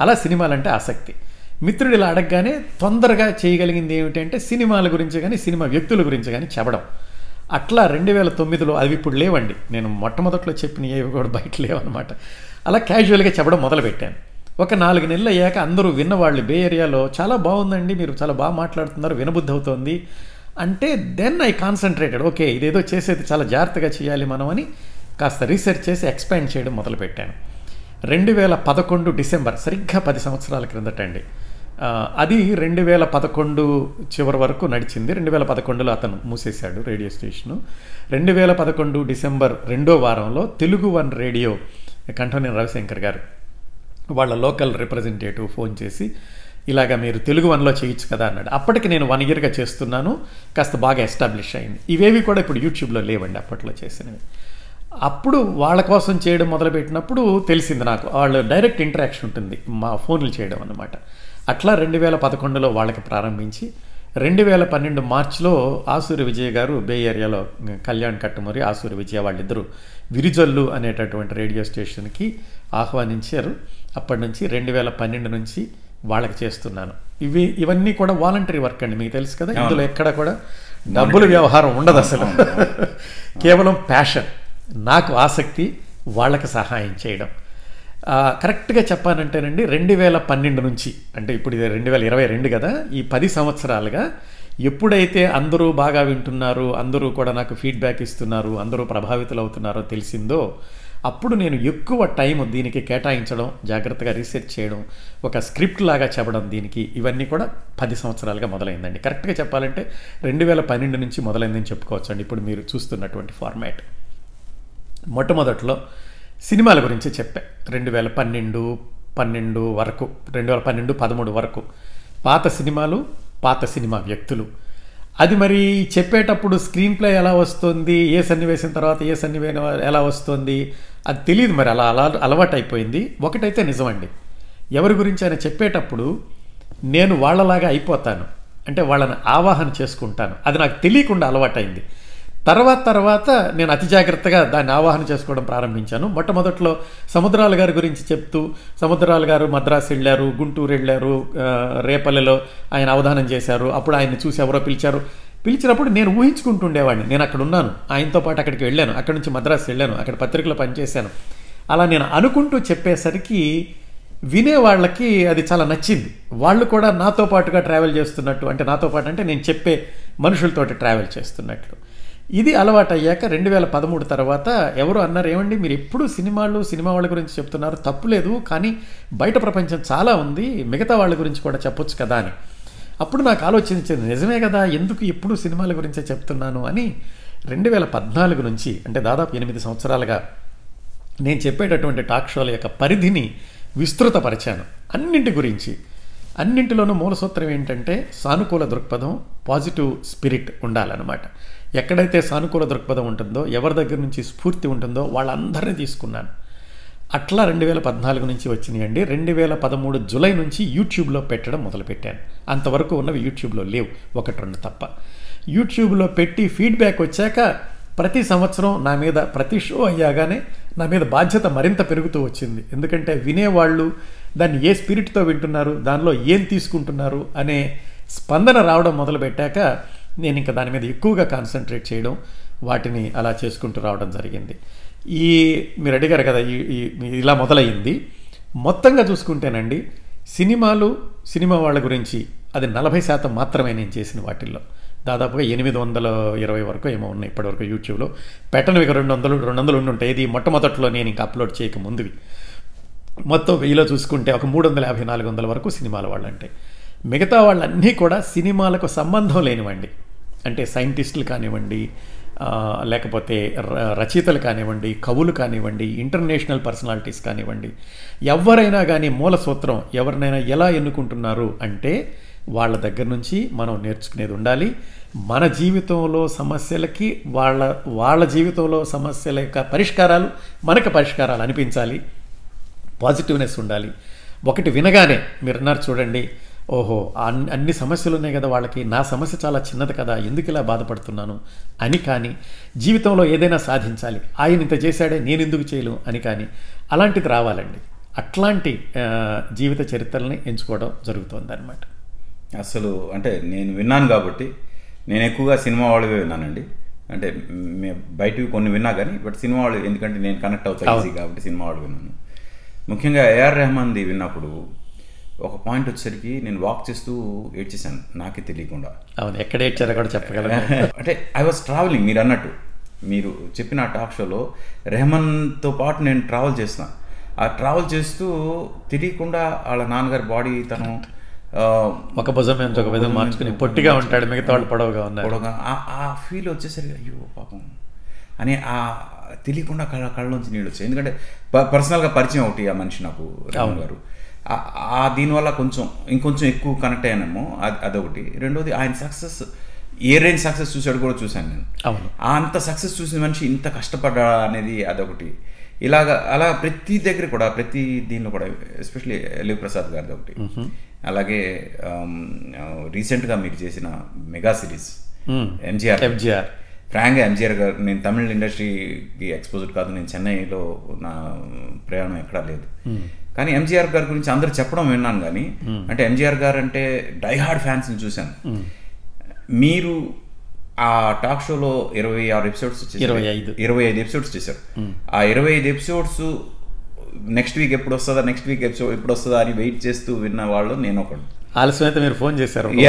అలా సినిమాలంటే ఆసక్తి. మిత్రుడు ఇలా అడగగానే తొందరగా చేయగలిగింది ఏమిటంటే సినిమాల గురించి కానీ సినిమా వ్యక్తుల గురించి కానీ చెప్పడం. అట్లా రెండు వేల తొమ్మిదిలో అవి ఇప్పుడు లేవండి. నేను మొట్టమొదట్లో చెప్పిన ఏవి కూడా బయట లేవన్నమాట. అలా క్యాజువల్గా చెప్పడం మొదలుపెట్టాను. ఒక నాలుగు నెలలు అయ్యాక అందరూ విన్నవాళ్ళు బే ఏరియాలో చాలా బాగుందండి మీరు చాలా బాగా మాట్లాడుతున్నారు వినబుద్ధి అవుతోంది. అంటే దెన్ ఐ కాన్సన్ట్రేటెడ్ ఓకే ఇదేదో చేసేది చాలా జాగ్రత్తగా చేయాలి మనం అని కాస్త రీసెర్చ్ చేసి ఎక్స్పాండ్ చేయడం మొదలుపెట్టాను. రెండు వేల పదకొండు డిసెంబర్ సరిగ్గా పది సంవత్సరాల క్రిందట అండి. అది రెండు వేల పదకొండు చివరి వరకు నడిచింది. రెండు వేల పదకొండులో అతను మూసేశాడు రేడియో స్టేషను. రెండు వేల పదకొండు డిసెంబర్ రెండో వారంలో తెలుగు వన్ రేడియో కంఠోని రవిశంకర్ గారు వాళ్ళ లోకల్ రిప్రజెంటేటివ్ ఫోన్ చేసి ఇలాగ మీరు తెలుగు వన్లో చేయొచ్చు కదా అన్నాడు. అప్పటికి నేను వన్ ఇయర్గా చేస్తున్నాను. కాస్త బాగా ఎస్టాబ్లిష్ అయింది. ఇవేవి కూడా ఇప్పుడు యూట్యూబ్లో లేవండి అప్పట్లో చేసినవి. అప్పుడు వాళ్ళ కోసం చేయడం మొదలుపెట్టినప్పుడు తెలిసింది నాకు. వాళ్ళు డైరెక్ట్ ఇంటరాక్షన్ ఉంటుంది మా ఫోన్లు చేయడం అన్నమాట. అట్లా రెండు వేల పదకొండులో వాళ్ళకి ప్రారంభించి రెండు వేల పన్నెండు మార్చిలో ఆసూరి విజయ్ గారు బే ఏరియాలో కళ్యాణ్ కట్టుమరి ఆసూరి విజయ వాళ్ళిద్దరూ విరిజల్లు అనేటటువంటి రేడియో స్టేషన్కి ఆహ్వానించారు. అప్పటి నుంచి రెండు వేల పన్నెండు నుంచి వాళ్ళకి చేస్తున్నాను. ఇవి ఇవన్నీ కూడా వాలంటరీ వర్క్ అండి మీకు తెలుసు కదా? ఇందులో ఎక్కడ కూడా డబ్బుల వ్యవహారం. ఉండదు అసలు. కేవలం ప్యాషన్. నాకు ఆసక్తి వాళ్ళకి సహాయం చేయడం. కరెక్ట్గా చెప్పానంటేనండి రెండు వేల పన్నెండు నుంచి అంటే ఇప్పుడు ఇది రెండు వేల ఇరవై రెండు కదా ఈ పది సంవత్సరాలుగా ఎప్పుడైతే అందరూ బాగా వింటున్నారు అందరూ కూడా నాకు ఫీడ్బ్యాక్ ఇస్తున్నారు అందరూ ప్రభావితులు అవుతున్నారో తెలిసిందో అప్పుడు నేను ఎక్కువ టైం దీనికి కేటాయించడం జాగ్రత్తగా రీసెర్చ్ చేయడం ఒక స్క్రిప్ట్ లాగా చెప్పడం దీనికి ఇవన్నీ కూడా పది సంవత్సరాలుగా మొదలైందండి. కరెక్ట్గా చెప్పాలంటే రెండు వేల పన్నెండు నుంచి మొదలైందని చెప్పుకోవచ్చు అండి ఇప్పుడు మీరు చూస్తున్నటువంటి ఫార్మాట్. మొట్టమొదట్లో సినిమాల గురించి చెప్పా. రెండు వేల పన్నెండు పన్నెండు వరకు రెండు వేల పన్నెండు పదమూడు వరకు పాత సినిమాలు పాత సినిమా వ్యక్తులు. అది మరి చెప్పేటప్పుడు స్క్రీన్ ప్లే ఎలా వస్తుంది ఏ సన్నివేశం తర్వాత ఏ సన్నివేశం ఎలా వస్తుంది అది తెలియదు మరి అలా అలా అలవాటు అయిపోయింది ఒకటైతే నిజమండి. ఎవరి గురించి ఆయన చెప్పేటప్పుడు నేను వాళ్ళలాగా అయిపోతాను. అంటే వాళ్ళని ఆవాహన చేసుకుంటాను. అది నాకు తెలియకుండా అలవాటైంది. తర్వాత తర్వాత నేను అతి జాగ్రత్తగా దాన్ని ఆవాహన చేసుకోవడం ప్రారంభించాను. మొట్టమొదట్లో సముద్రాల గారి గురించి చెప్తూ సముద్రాల గారు మద్రాసు వెళ్ళారు గుంటూరు వెళ్ళారు రేపల్లెలో ఆయన అవధానం చేశారు. అప్పుడు ఆయన్ని చూసి ఎవరో పిలిచారు. పిలిచినప్పుడు నేను ఊహించుకుంటుండేవాడిని. నేను అక్కడ ఉన్నాను. ఆయనతో పాటు అక్కడికి వెళ్ళాను. అక్కడి నుంచి మద్రాసు వెళ్ళాను. అక్కడ పత్రికలో పనిచేశాను. అలా నేను అనుకుంటూ చెప్పేసరికి వినే వాళ్ళకి అది చాలా నచ్చింది. వాళ్ళు కూడా నాతో పాటుగా ట్రావెల్ చేస్తున్నట్టు అంటే నాతో పాటు అంటే నేను చెప్పే మనుషులతోటి ట్రావెల్ చేస్తున్నట్లు. ఇది అలవాటు అయ్యాక రెండు వేల పదమూడు తర్వాత ఎవరు అన్నారు ఏమండి మీరు ఎప్పుడు సినిమాలు సినిమా వాళ్ళ గురించి చెప్తున్నారు? తప్పులేదు కానీ బయట ప్రపంచం చాలా ఉంది మిగతా వాళ్ళ గురించి కూడా చెప్పొచ్చు కదా అని. అప్పుడు నాకు ఆలోచించింది నిజమే కదా ఎందుకు ఎప్పుడు సినిమాల గురించే చెప్తున్నాను? అని రెండు వేల పద్నాలుగు నుంచి అంటే దాదాపు ఎనిమిది సంవత్సరాలుగా నేను చెప్పేటటువంటి టాక్ షోల యొక్క పరిధిని విస్తృతపరిచాను. అన్నింటి గురించి. అన్నింటిలోనూ మూలసూత్రం ఏంటంటే సానుకూల దృక్పథం పాజిటివ్ స్పిరిట్ ఉండాలన్నమాట. ఎక్కడైతే సానుకూల దృక్పథం ఉంటుందో ఎవరి దగ్గర నుంచి స్ఫూర్తి ఉంటుందో వాళ్ళందరినీ తీసుకున్నాను. అట్లా రెండు వేల పద్నాలుగు నుంచి వచ్చినాయండి. రెండు వేల పదమూడు జూలై నుంచి యూట్యూబ్లో పెట్టడం మొదలుపెట్టాను. అంతవరకు ఉన్నవి యూట్యూబ్లో లేవు. ఒకటి రెండు తప్ప. యూట్యూబ్లో పెట్టి ఫీడ్బ్యాక్ వచ్చాక ప్రతి సంవత్సరం నా మీద ప్రతి షో అయ్యాగానే నా మీద బాధ్యత మరింత పెరుగుతూ వచ్చింది. ఎందుకంటే వినేవాళ్ళు దాన్ని ఏ స్పిరిట్తో వింటున్నారు దానిలో ఏం తీసుకుంటున్నారు అనే స్పందన రావడం మొదలుపెట్టాక నేను ఇంకా దాని మీద ఎక్కువగా కాన్సన్ట్రేట్ చేయడం వాటిని అలా చేసుకుంటూ రావడం జరిగింది. ఈ మీరు అడిగారు కదా ఈ ఇలా మొదలయ్యింది. మొత్తంగా చూసుకుంటేనండి సినిమాలు సినిమా వాళ్ళ గురించి అది నలభై శాతం మాత్రమే నేను చేసిన వాటిల్లో. దాదాపుగా ఎనిమిది వందల ఇరవై వరకు ఏమో ఉన్నాయి ఇప్పటివరకు యూట్యూబ్లో. పెట్టను ఇక రెండు వందలు రెండు వందలు ఉండుంటాయి ఇది మొట్టమొదట్లో నేను ఇంకా అప్లోడ్ చేయక ముందువి. మొత్తం వెయ్యిలో చూసుకుంటే ఒక మూడు వందల యాభై నాలుగు వందల వరకు సినిమాల వాళ్ళంటే. మిగతా వాళ్ళన్నీ కూడా సినిమాలకు సంబంధం లేనివండి. అంటే సైంటిస్టులు కానివ్వండి లేకపోతే ర- రచయితలు కానివ్వండి కవులు కానివ్వండి ఇంటర్నేషనల్ పర్సనాలిటీస్ కానివ్వండి ఎవరైనా కానీ మూల సూత్రం ఎవరినైనా ఎలా ఎన్నుకుంటున్నారు అంటే వాళ్ళ దగ్గర నుంచి మనం నేర్చుకునేది ఉండాలి. మన జీవితంలో సమస్యలకి వాళ్ళ వాళ్ళ జీవితంలో సమస్యల యొక్క పరిష్కారాలు మనకు పరిష్కారాలు అనిపించాలి. పాజిటివ్నెస్ ఉండాలి. ఒకటి వినగానే మీరు అన్నారు చూడండి ఓహో అన్- అన్ని సమస్యలు ఉన్నాయి కదా వాళ్ళకి. నా సమస్య చాలా చిన్నది కదా ఎందుకు ఇలా బాధపడుతున్నాను? అని కానీ జీవితంలో ఏదైనా సాధించాలి. ఆయన ఇంత చేశాడే నేను ఎందుకు చేయలేను? అని కానీ అలాంటిది రావాలండి. అట్లాంటి జీవిత చరిత్రల్ని ఎంచుకోవడం జరుగుతుంది అనమాట అసలు అంటే నేను విన్నాను కాబట్టి నేను ఎక్కువగా సినిమా వాళ్ళవే విన్నానండి. అంటే మే- బయటివి కొన్ని విన్నా కానీ బట్ సినిమా వాళ్ళు ఎందుకంటే నేను కనెక్ట్ అవుతా ఈజీ కాబట్టి సినిమా వాళ్ళు విన్నాను. ముఖ్యంగా ఏఆర్ రెహమాన్ది విన్నప్పుడు ఒక పాయింట్ వచ్చేసరికి నేను వాక్ చేస్తూ ఏడ్చేసాను నాకే తెలియకుండా. అవును ఎక్కడ ఏడ్చారో కూడా చెప్పగలను. అంటే ఐ వాజ్ ట్రావెలింగ్ మీరు అన్నట్టు. మీరు చెప్పిన టాక్ షోలో రెహమాన్తో పాటు నేను ట్రావెల్ చేసిన ఆ ట్రావెల్ చేస్తూ తెలియకుండా వాళ్ళ నాన్నగారి బాడీ తను ఒక భుజం మీద ఒక విధం మార్చుకుని పొట్టిగా ఉంటాడు మిగతా వాళ్ళు పొడవుగా ఉన్నారు. పొడవుగా ఆ- ఫీల్ వచ్చేసరికి అయ్యో పాపం. అని ఆ తెలియకుండా కళ్ళ కళ్ళలోంచి నీళ్ళు వచ్చాయి. ఎందుకంటే పర్సనల్గా పరిచయం ఒకటి ఆ మనిషి నాకు రామ్ గారు. ఆ- దీనివల్ల కొంచెం ఇంకొంచెం ఎక్కువ కనెక్ట్ అయ్యానేమో అది అదొకటి. రెండోది ఆయన సక్సెస్ ఏ రేంజ్ సక్సెస్ చూసాడు కూడా చూశాను నేను. అవును. ఆ అంత సక్సెస్ చూసిన మనిషి ఇంత కష్టపడ్డా అనేది అదొకటి. ఇలాగ అలా ప్రతి దగ్గర కూడా ప్రతి దీనిలో కూడా ఎస్పెషలీ ఎల్వి ప్రసాద్ గారిది ఒకటి. అలాగే రీసెంట్గా మీరు చేసిన మెగా సిరీస్ ఎంజిఆర్ ఎంజిఆర్ ఫ్రాంక్గా ఎంజిఆర్ గారు నేను తమిళ ఇండస్ట్రీకి ఎక్స్పోజ్డ్ కాదు నేను చెన్నైలో నా ప్రయాణం ఎక్కడా లేదు. కానీ ఎంజిఆర్ గారి గురించి అందరూ చెప్పడం విన్నాను కానీ అంటే ఎంజిఆర్ గారు అంటే డైహార్డ్ ఫ్యాన్స్ని చూశాను. మీరు ఆ టాక్ షోలో ఇరవై ఆరు ఎపిసోడ్స్ ఇరవై ఐదు. ఇరవై ఐదు ఎపిసోడ్స్ చేశారు. ఆ ఇరవై ఐదు ఎపిసోడ్స్ నెక్స్ట్ వీక్ ఎప్పుడు వస్తుందా నెక్స్ట్ వీక్ ఎపిసోడ్ ఎప్పుడు వస్తుందా అని వెయిట్ చేస్తూ విన్న వాళ్ళు నేను ఒకడు ఆలస్యం అయితే మీరు ఫోన్ చేశారు.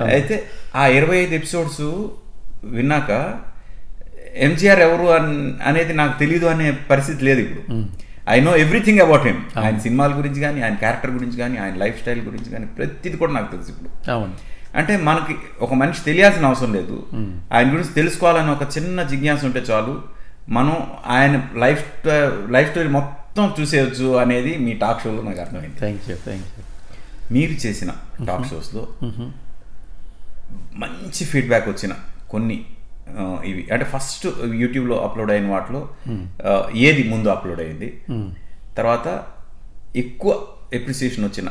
అయితే ఆ ఇరవై ఐదు ఎపిసోడ్స్ విన్నాక ఎంజిఆర్ ఎవరు అన్- అనేది నాకు తెలియదు అనే పరిస్థితి లేదు ఇప్పుడు. I know everything about him ఆయన సినిమాల గురించి కానీ ఆయన క్యారెక్టర్ గురించి కానీ ఆయన లైఫ్ స్టైల్ గురించి కానీ ప్రతిది కూడా నాకు తెలుసు ఇప్పుడు. అవును. అంటే మనకి ఒక మనిషి తెలియాల్సిన అవసరం లేదు. ఆయన గురించి తెలుసుకోవాలని ఒక చిన్న జిజ్ఞాస ఉంటే చాలు. మనం ఆయన లైఫ్ లైఫ్ స్టోరీ మొత్తం చూసేయచ్చు అనేది మీ టాక్ షోలో నాకు అర్థమైంది. థ్యాంక్ యూ థ్యాంక్ యూ మీరు చేసిన టాక్ షోస్లో మంచి ఫీడ్బ్యాక్ వచ్చిన కొన్ని ఇవి. అంటే ఫస్ట్ యూట్యూబ్లో అప్లోడ్ అయిన వాటిలో ఏది ముందు అప్లోడ్ అయింది. తర్వాత ఎక్కువ ఎప్రిసియేషన్ వచ్చిన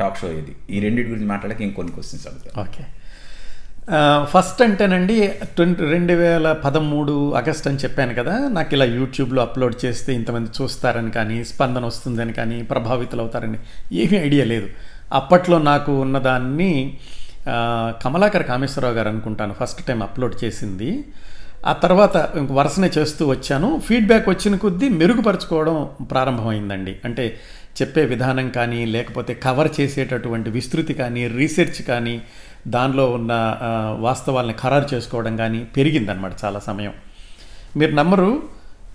టాక్ షో ఏది. ఈ రెండింటి గురించి మాట్లాడక ఇంకొన్ని క్వశ్చన్స్ అడుగుతా ఓకే. ఫస్ట్ అంటేనండి ట్వంటీ రెండు వేల పదమూడు ఆగస్ట్ అని చెప్పాను కదా నాకు ఇలా యూట్యూబ్లో అప్లోడ్ చేస్తే ఇంతమంది చూస్తారని కానీ స్పందన వస్తుందని కానీ ప్రభావితులు అవుతారని ఏమీ ఐడియా లేదు. అప్పట్లో నాకు ఉన్నదాన్ని కమలాకర్ కామేశ్వరరావు గారు అనుకుంటాను ఫస్ట్ టైం అప్లోడ్ చేసింది. ఆ తర్వాత ఇంక వరుసనే చేస్తూ వచ్చాను. ఫీడ్బ్యాక్ వచ్చిన కొద్దీ మెరుగుపరచుకోవడం ప్రారంభమైందండి. అంటే చెప్పే విధానం కానీ లేకపోతే కవర్ చేసేటటువంటి విస్తృతి కానీ రీసెర్చ్ కానీ దానిలో ఉన్న వాస్తవాల్ని ఖరారు చేసుకోవడం కానీ పెరిగిందనమాట చాలా సమయం. మీరు నమ్మరు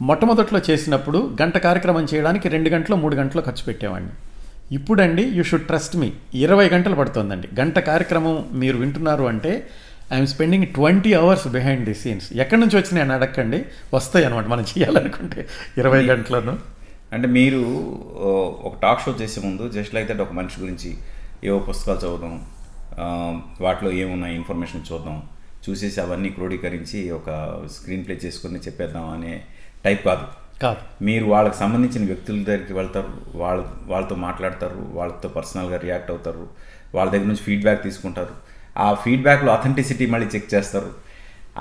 మొట్టమొదట్లో చేసినప్పుడు గంట కార్యక్రమం చేయడానికి రెండు గంటలు మూడు గంటలు ఖర్చు పెట్టేవాడిని. ఇప్పుడండి యూ షుడ్ ట్రస్ట్ మీ ఇరవై గంటలు పడుతుందండి. గంట కార్యక్రమం మీరు వింటున్నారు అంటే I'm spending twenty hours behind the scenes ఎక్కడి నుంచి వచ్చినాయి అని అడగండి. వస్తాయి అనమాట మనం చేయాలనుకుంటే. ఇరవై గంటలను అంటే మీరు ఒక టాక్ షో చేసే ముందు జస్ట్ లైక్ దట్ ఒక మనిషి గురించి ఏవో పుస్తకాలు చదువుదాం వాటిలో ఏమున్నాయి ఇన్ఫర్మేషన్ చూద్దాం చూసేసి అవన్నీ క్రోడీకరించి ఒక స్క్రీన్ ప్లే చేసుకుని చెప్పేద్దాం అనే టైప్ కాదు. కాదు. మీరు వాళ్ళకి సంబంధించిన వ్యక్తుల దగ్గరికి వెళ్తారు వాళ్ళ వాళ్ళతో మాట్లాడతారు వాళ్ళతో పర్సనల్గా రియాక్ట్ అవుతారు వాళ్ళ దగ్గర నుంచి ఫీడ్బ్యాక్ తీసుకుంటారు. ఆ ఫీడ్బ్యాక్లో అథెంటిసిటీ మళ్ళీ చెక్ చేస్తారు.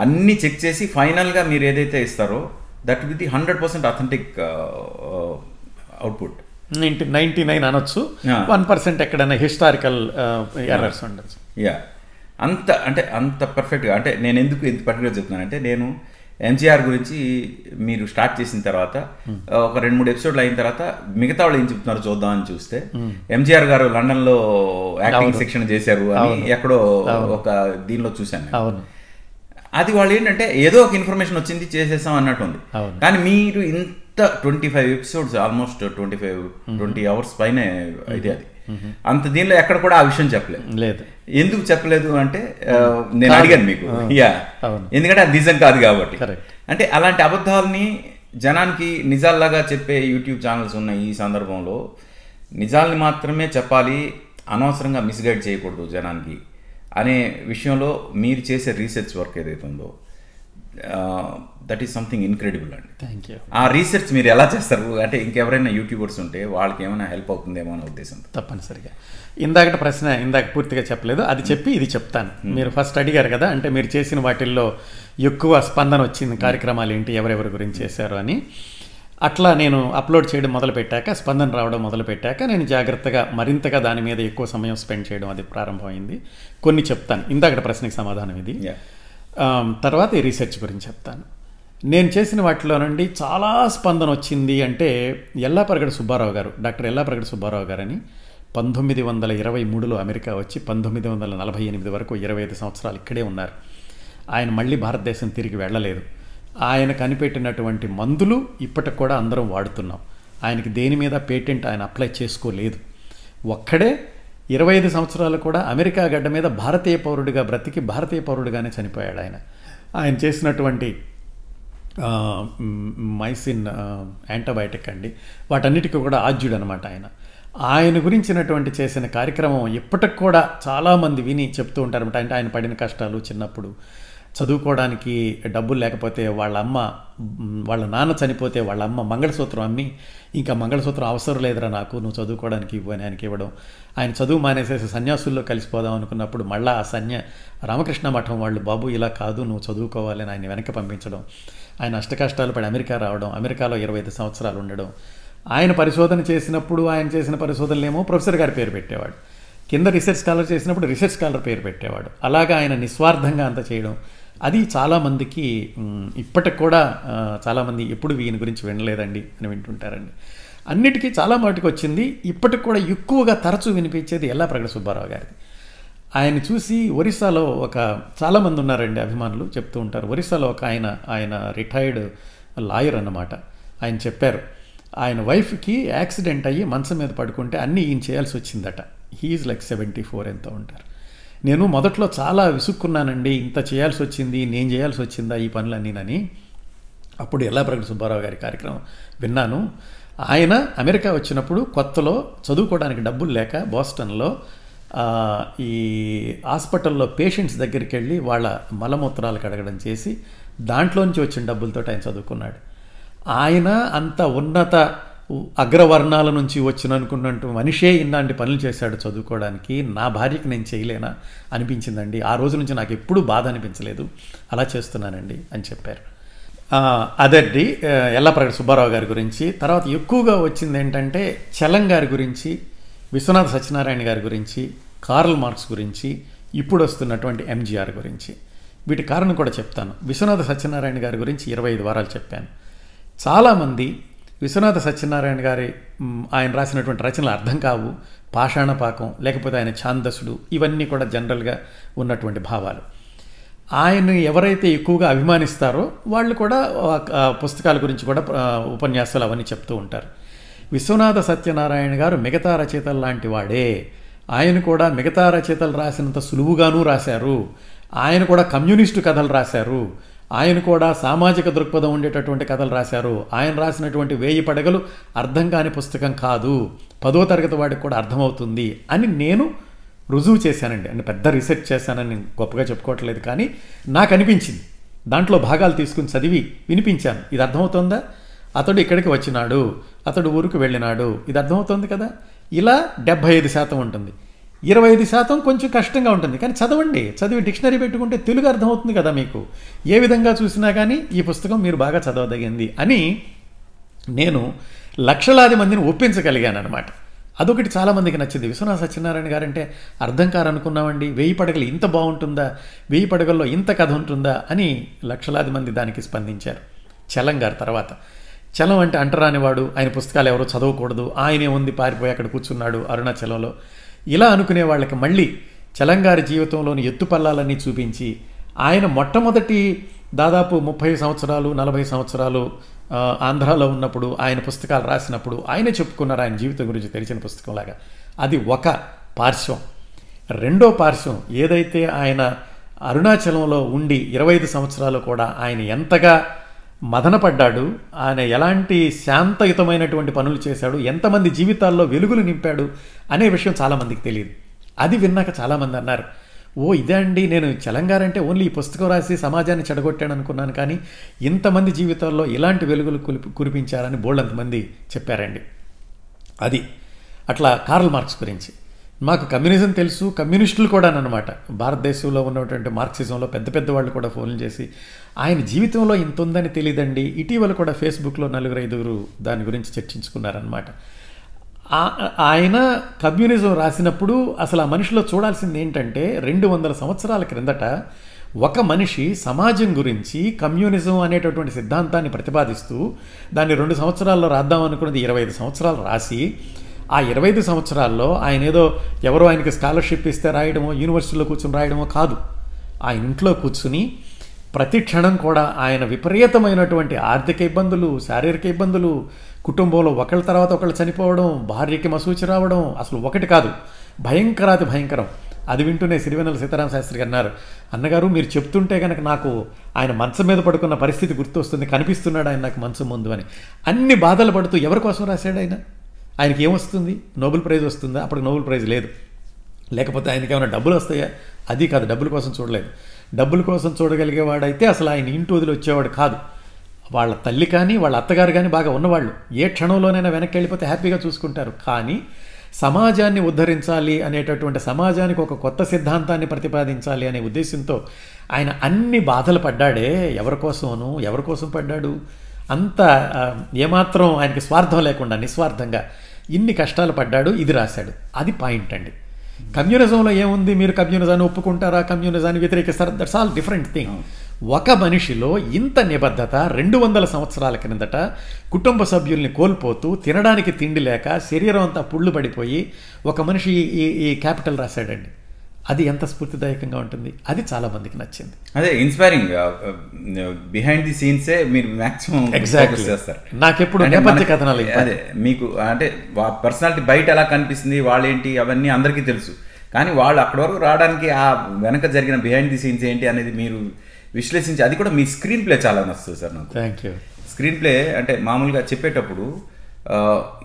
అన్నీ చెక్ చేసి ఫైనల్గా మీరు ఏదైతే ఇస్తారో that with the hundred percent authentic output ninety ninety nine అనొచ్చు. వన్ పర్సెంట్ ఎక్కడైనా హిస్టారికల్ ఎర్రర్స్ ఉండొచ్చు. యా అంత అంటే అంత పర్ఫెక్ట్గా అంటే నేను ఎందుకు ఎంత పర్టికులర్ చెప్తున్నానంటే నేను ఎంజీఆర్ గురించి మీరు స్టార్ట్ చేసిన తర్వాత ఒక రెండు మూడు ఎపిసోడ్లు అయిన తర్వాత మిగతా వాళ్ళు ఏం చెప్తున్నారు చూద్దాం అని చూస్తే ఎంజీఆర్ గారు లండన్లో యాక్టింగ్ శిక్షణ చేశారు అని ఎక్కడో ఒక దీనిలో చూశాను అది వాళ్ళు ఏంటంటే ఏదో ఒక ఇన్ఫర్మేషన్ వచ్చింది చేసేసాం అన్నట్టు ఉంది. కానీ మీరు ఇంత twenty five episodes almost twenty five twenty hours పైన ఇది అది. అంత దీనిలో ఎక్కడ కూడా ఆ విషయం చెప్పలేదు. లేదు. ఎందుకు చెప్పలేదు అంటే నేను అడిగాను మీకు. యా. ఎందుకంటే అది నిజం కాదు కాబట్టి. అంటే అలాంటి అబద్ధాలని జనానికి నిజాల్లాగా చెప్పే యూట్యూబ్ ఛానల్స్ ఉన్న ఈ సందర్భంలో నిజాల్ని మాత్రమే చెప్పాలి అనవసరంగా మిస్గైడ్ చేయకూడదు జనానికి అనే విషయంలో మీరు చేసే రీసెర్చ్ వర్క్ ఏదైతే ఉందో దట్ ఈస్ సంథింగ్ ఇన్క్రెడిబుల్ అండి. థ్యాంక్ యూ ఆ రీసెర్చ్ మీరు ఎలా చేస్తారు? అంటే ఇంకెవరైనా యూట్యూబర్స్ ఉంటే వాళ్ళకి ఏమైనా హెల్ప్ అవుతుందేమో అనే ఉద్దేశంతో. తప్పనిసరిగా. ఇందాకటి ప్రశ్న ఇందాక పూర్తిగా చెప్పలేదు. అది చెప్పి ఇది చెప్తాను. మీరు ఫస్ట్ అడిగారు కదా అంటే మీరు చేసిన వాటిల్లో ఎక్కువ స్పందన వచ్చింది కార్యక్రమాలు ఏంటి ఎవరెవరి గురించి చేశారు అని. అట్లా నేను అప్లోడ్ చేయడం మొదలుపెట్టాక స్పందన రావడం మొదలుపెట్టాక నేను జాగ్రత్తగా మరింతగా దాని మీద ఎక్కువ సమయం స్పెండ్ చేయడం అది ప్రారంభమైంది. కొన్ని చెప్తాను. ఇందాకటి ప్రశ్నకి సమాధానం ఇది. తర్వాత ఈ రీసెర్చ్ గురించి చెప్తాను. నేను చేసిన వాటిలో నుండి చాలా స్పందన వచ్చింది అంటే ఎల్లాపరగడ సుబ్బారావు గారు డాక్టర్ ఎల్లాపరగడ సుబ్బారావు గారని పంతొమ్మిది వందల ఇరవై మూడులో అమెరికా వచ్చి పంతొమ్మిది వందల నలభై ఎనిమిది వరకు ఇరవై ఐదు సంవత్సరాలు ఇక్కడే ఉన్నారు. ఆయన మళ్ళీ భారతదేశం తిరిగి వెళ్ళలేదు. ఆయన కనిపెట్టినటువంటి మందులు ఇప్పటికి కూడా అందరం వాడుతున్నాం. ఆయనకి దేని మీద పేటెంట్ ఆయన అప్లై చేసుకోలేదు. ఒక్కడే ఇరవై ఐదు సంవత్సరాలు కూడా అమెరికా గడ్డ మీద భారతీయ పౌరుడిగా బ్రతికి భారతీయ పౌరుడిగానే చనిపోయాడు ఆయన. ఆయన చేసినటువంటి మైసిన్ యాంటీబయాటిక్ అండి. వాటన్నిటికీ కూడా ఆద్యుడు అనమాట ఆయన. ఆయన గురించినటువంటి చేసిన కార్యక్రమం ఇప్పటికి కూడా చాలామంది విని చెప్తూ ఉంటారన్నమాట. అంటే ఆయన పడిన కష్టాలు చిన్నప్పుడు. చదువుకోవడానికి డబ్బులు లేకపోతే వాళ్ళ అమ్మ వాళ్ళ నాన్న చనిపోతే వాళ్ళ అమ్మ మంగళసూత్రం అమ్మి ఇంకా మంగళసూత్రం అవసరం లేదురా నాకు నువ్వు చదువుకోవడానికి ఇవ్వు అని ఆయనకి ఇవ్వడం. ఆయన చదువు మానేసేసి సన్యాసుల్లో కలిసిపోదాం అనుకున్నప్పుడు మళ్ళా ఆ సన్య రామకృష్ణ మఠం వాళ్ళు బాబు ఇలా కాదు నువ్వు చదువుకోవాలని ఆయన వెనక్కి పంపించడం. ఆయన అష్టకష్టాలు పడి అమెరికా రావడం అమెరికాలో ఇరవై ఐదు సంవత్సరాలు ఉండడం. ఆయన పరిశోధన చేసినప్పుడు ఆయన చేసిన పరిశోధనలేమో ప్రొఫెసర్ గారి పేరు పెట్టేవాడు. కింద రీసెర్చ్ స్కాలర్ చేసినప్పుడు రీసెర్చ్ స్కాలర్ పేరు పెట్టేవాడు. అలాగా ఆయన నిస్వార్థంగా అంత చేయడం. అది చాలామందికి ఇప్పటికి కూడా చాలామంది ఎప్పుడు వీని గురించి వినలేదండి అని వింటుంటారండి. అన్నిటికీ చాలా మటుకు వచ్చింది. ఇప్పటికి కూడా ఎక్కువగా తరచూ వినిపించేది ఎల్లా ప్రగడ సుబ్బారావు గారిది. ఆయన చూసి ఒరిస్సాలో ఒక చాలామంది ఉన్నారండి అభిమానులు చెప్తూ ఉంటారు. ఒరిస్సాలో ఒక ఆయన ఆయన రిటైర్డ్ లాయర్ అన్నమాట. ఆయన చెప్పారు ఆయన వైఫ్కి యాక్సిడెంట్ అయ్యి మంచం మీద పడుకుంటే అన్నీ ఈయన చేయాల్సి వచ్చిందట. హీఈస్ లైక్ సెవెంటీ ఫోర్ ఎంతో ఉంటారు నేను మొదట్లో చాలా విసుక్కున్నానండి ఇంత చేయాల్సి వచ్చింది నేను చేయాల్సి వచ్చిందా ఈ పనులన్నీనని. అప్పుడు ఎల్లాప్రగడ సుబ్బారావు గారి కార్యక్రమం విన్నాను. ఆయన అమెరికా వచ్చినప్పుడు కొత్తలో చదువుకోవడానికి డబ్బులు లేక బోస్టన్లో ఈ హాస్పిటల్లో పేషెంట్స్ దగ్గరికి వెళ్ళి వాళ్ళ మలమూత్రాలు కడగడం చేసి దాంట్లోంచి వచ్చిన డబ్బులతో ఆయన చదువుకున్నాడు. ఆయన అంత ఉన్నత అగ్రవర్ణాల నుంచి వచ్చిన అనుకున్నట్టు మనిషే ఇన్నాంటి పనులు చేశాడు చదువుకోవడానికి. నా భార్యకి నేను చేయలేనా? అనిపించిందండి. ఆ రోజు నుంచి నాకు ఎప్పుడూ బాధ అనిపించలేదు. అలా చేస్తున్నానండి అని చెప్పారు. అదండి ఎల్లప్రగడ సుబ్బారావు గారి గురించి. తర్వాత ఎక్కువగా వచ్చింది ఏంటంటే చలం గారి గురించి విశ్వనాథ సత్యనారాయణ గారి గురించి కార్ల్ మార్క్స్ గురించి ఇప్పుడు వస్తున్నటువంటి ఎంజీఆర్ గురించి. వీటి కారణం కూడా చెప్తాను. విశ్వనాథ సత్యనారాయణ గారి గురించి ఇరవై ఐదు వారాలు చెప్పాను. చాలామంది విశ్వనాథ సత్యనారాయణ గారి ఆయన రాసినటువంటి రచనలు అర్థం కావు పాషాణపాకం లేకపోతే ఆయన ఛాందసుడు ఇవన్నీ కూడా జనరల్గా ఉన్నటువంటి భావాలు. ఆయన ఎవరైతే ఎక్కువగా అభిమానిస్తారో వాళ్ళు కూడా పుస్తకాల గురించి కూడా ఉపన్యాసాలు అవన్నీ చెప్తూ ఉంటారు. విశ్వనాథ సత్యనారాయణ గారు మిగతా రచయితలు లాంటి వాడే. ఆయన కూడా మిగతా రచయితలు రాసినంత సులువుగానూ రాశారు. ఆయన కూడా కమ్యూనిస్టు కథలు రాశారు. ఆయన కూడా సామాజిక దృక్పథం ఉండేటటువంటి కథలు రాశారు. ఆయన రాసినటువంటి వేయి పడగలు అర్థం కాని పుస్తకం కాదు. పదో తరగతి వాడికి కూడా అర్థమవుతుంది అని నేను రుజువు చేశానండి. అని పెద్ద రీసెర్చ్ చేశానని గొప్పగా చెప్పుకోవట్లేదు కానీ నాకు అనిపించింది. దాంట్లో భాగాలు తీసుకుని చదివి వినిపించాను. ఇది అర్థమవుతుందా? అతడు ఇక్కడికి వచ్చినాడు. అతడు ఊరికి వెళ్ళినాడు. ఇది అర్థమవుతుంది కదా? ఇలా డెబ్భై ఐదు శాతం ఉంటుంది. ఇరవై ఐదు శాతం కొంచెం కష్టంగా ఉంటుంది. కానీ చదవండి. చదివి డిక్షనరీ పెట్టుకుంటే తెలుగు అర్థమవుతుంది కదా మీకు. ఏ విధంగా చూసినా కానీ ఈ పుస్తకం మీరు బాగా చదవదగింది అని నేను లక్షలాది మందిని ఒప్పించగలిగాను అనమాట అదొకటి చాలామందికి నచ్చింది. విశ్వనాథ సత్యనారాయణ గారంటే అర్థం కారనుకున్నామండి. వెయ్యి పడగలు ఇంత బాగుంటుందా? వెయ్యి పడగల్లో ఇంత కథ ఉంటుందా? అని లక్షలాది మంది దానికి స్పందించారు. చలం గారు తర్వాత. చలం అంటే అంటరానివాడు. ఆయన పుస్తకాలు ఎవరో చదవకూడదు. ఆయనే ఉంది పారిపోయి అక్కడ కూర్చున్నాడు అరుణాచలంలో. ఇలా అనుకునే వాళ్ళకి మళ్ళీ చలంగారి జీవితంలోని ఎత్తుపల్లాలన్నీ చూపించి ఆయన మొట్టమొదటి దాదాపు ముప్పై సంవత్సరాలు నలభై సంవత్సరాలు ఆంధ్రాలో ఉన్నప్పుడు ఆయన పుస్తకాలు రాసినప్పుడు ఆయనే చెప్పుకున్నారు ఆయన జీవితం గురించి తెలిసిన పుస్తకంలాగా. అది ఒక పార్శ్వం. రెండో పార్శ్వం ఏదైతే ఆయన అరుణాచలంలో ఉండి ఇరవై ఐదు సంవత్సరాలు కూడా ఆయన ఎంతగా మదనపడ్డాడు. ఆయన ఎలాంటి శాంతయుతమైనటువంటి పనులు చేశాడు? ఎంతమంది జీవితాల్లో వెలుగులు నింపాడు? అనే విషయం చాలామందికి తెలియదు. అది విన్నాక చాలామంది అన్నారు ఓ ఇదే అండి నేను చలంగారంటే ఓన్లీ ఈ పుస్తకం రాసి సమాజాన్ని చెడగొట్టాను అనుకున్నాను కానీ ఇంతమంది జీవితాల్లో ఇలాంటి వెలుగులు కులిపి కురిపించారని బోల్డంతమంది చెప్పారండి. అది. అట్లా కార్ల్ మార్క్స్ గురించి. మాకు కమ్యూనిజం తెలుసు కమ్యూనిస్టులు కూడా అనమాట భారతదేశంలో ఉన్నటువంటి మార్క్సిజంలో పెద్ద పెద్ద వాళ్ళు కూడా ఫోన్లు చేసి ఆయన జీవితంలో ఇంత ఉందని తెలియదండి ఇటీవల కూడా ఫేస్బుక్లో నలుగురు ఐదుగురు దాని గురించి చర్చించుకున్నారనమాట ఆయన కమ్యూనిజం రాసినప్పుడు అసలు ఆ మనిషిలో చూడాల్సింది ఏంటంటే రెండు వందల సంవత్సరాల క్రిందట ఒక మనిషి సమాజం గురించి కమ్యూనిజం అనేటటువంటి సిద్ధాంతాన్ని ప్రతిపాదిస్తూ దాన్ని రెండు సంవత్సరాల్లో రాద్దాం అనుకున్నది ఇరవై ఐదు సంవత్సరాలు రాసి ఆ ఇరవై ఐదు సంవత్సరాల్లో ఆయన ఏదో ఎవరో ఆయనకి స్కాలర్షిప్ ఇస్తే రాయడమో యూనివర్సిటీలో కూర్చొని రాయడమో కాదు. ఆయన ఇంట్లో కూర్చుని ప్రతి క్షణం కూడా ఆయన విపరీతమైనటువంటి ఆర్థిక ఇబ్బందులు శారీరక ఇబ్బందులు కుటుంబంలో ఒకళ్ళ తర్వాత ఒకళ్ళు చనిపోవడం భార్యకి మసూచి రావడం అసలు ఒకటి కాదు. భయంకరాతి భయంకరం. అది వింటూనే సిరివెన్నెల సీతారామ శాస్త్రి గారు అన్నారు అన్నగారు మీరు చెప్తుంటే కనుక నాకు ఆయన మంచం మీద పడుకున్న పరిస్థితి గుర్తొస్తుంది కనిపిస్తున్నాడు ఆయన నాకు మంచం ముందు అని. అన్ని బాధలు పడుతూ ఎవరి కోసం రాశాడు ఆయన? ఆయనకి ఏమొస్తుంది నోబెల్ ప్రైజ్ వస్తుందా? అప్పటికి నోబెల్ ప్రైజ్ లేదు. లేకపోతే ఆయనకి ఏమైనా డబ్బులు వస్తాయా? అది కాదు డబ్బుల కోసం చూడలేదు. డబ్బుల కోసం చూడగలిగేవాడైతే అసలు ఆయన ఇంటి వదిలి వచ్చేవాడు కాదు. వాళ్ళ తల్లి కానీ వాళ్ళ అత్తగారు కానీ బాగా ఉన్నవాళ్ళు. ఏ క్షణంలోనైనా వెనక్కి వెళ్ళిపోతే హ్యాపీగా చూసుకుంటారు. కానీ సమాజాన్ని ఉద్ధరించాలి అనేటటువంటి సమాజానికి ఒక కొత్త సిద్ధాంతాన్ని ప్రతిపాదించాలి అనే ఉద్దేశంతో ఆయన అన్ని బాధలు పడ్డాడే. ఎవరి కోసమను? ఎవరి కోసం పడ్డాడు? అంత ఏమాత్రం ఆయనకి స్వార్థం లేకుండా నిస్వార్థంగా ఇన్ని కష్టాలు పడ్డాడు ఇది రాశాడు. అది పాయింట్ అండి. కమ్యూనిజంలో ఏముంది? మీరు కమ్యూనిజాన్ని ఒప్పుకుంటారా? కమ్యూనిజాన్ని వ్యతిరేకిస్తారా? దట్స్ ఆల్ డిఫరెంట్ థింగ్ ఒక మనిషిలో ఇంత నిబద్ధత రెండు వందల సంవత్సరాల క్రిందట కుటుంబ సభ్యుల్ని కోల్పోతూ తినడానికి తిండి లేక శరీరం అంతా పుళ్ళు పడిపోయి ఒక మనిషి ఈ ఈ క్యాపిటల్ రాశాడండి. అది ఎంత స్ఫూర్తిదాయకంగా ఉంటుంది అది చాలా మందికి నచ్చింది. అదే ఇన్స్పైరింగ్ బిహైండ్ ది సీన్సే మీరు మాక్సిమం Exactly. చేస్తారు. నాకెప్పుడు నేపథ్య కథనాలు. అదే మీకు అంటే పర్సనాలిటీ బయట ఎలా కనిపిస్తుంది వాళ్ళేంటి అవన్నీ అందరికీ తెలుసు. కానీ వాళ్ళు అక్కడి వరకు రావడానికి ఆ వెనక జరిగిన బిహైండ్ ది సీన్స్ ఏంటి అనేది మీరు విశ్లేషించి అది కూడా మీ స్క్రీన్ ప్లే చాలా నచ్చుతుంది సార్ నాకు. థ్యాంక్ యూ స్క్రీన్ ప్లే అంటే మామూలుగా చెప్పేటప్పుడు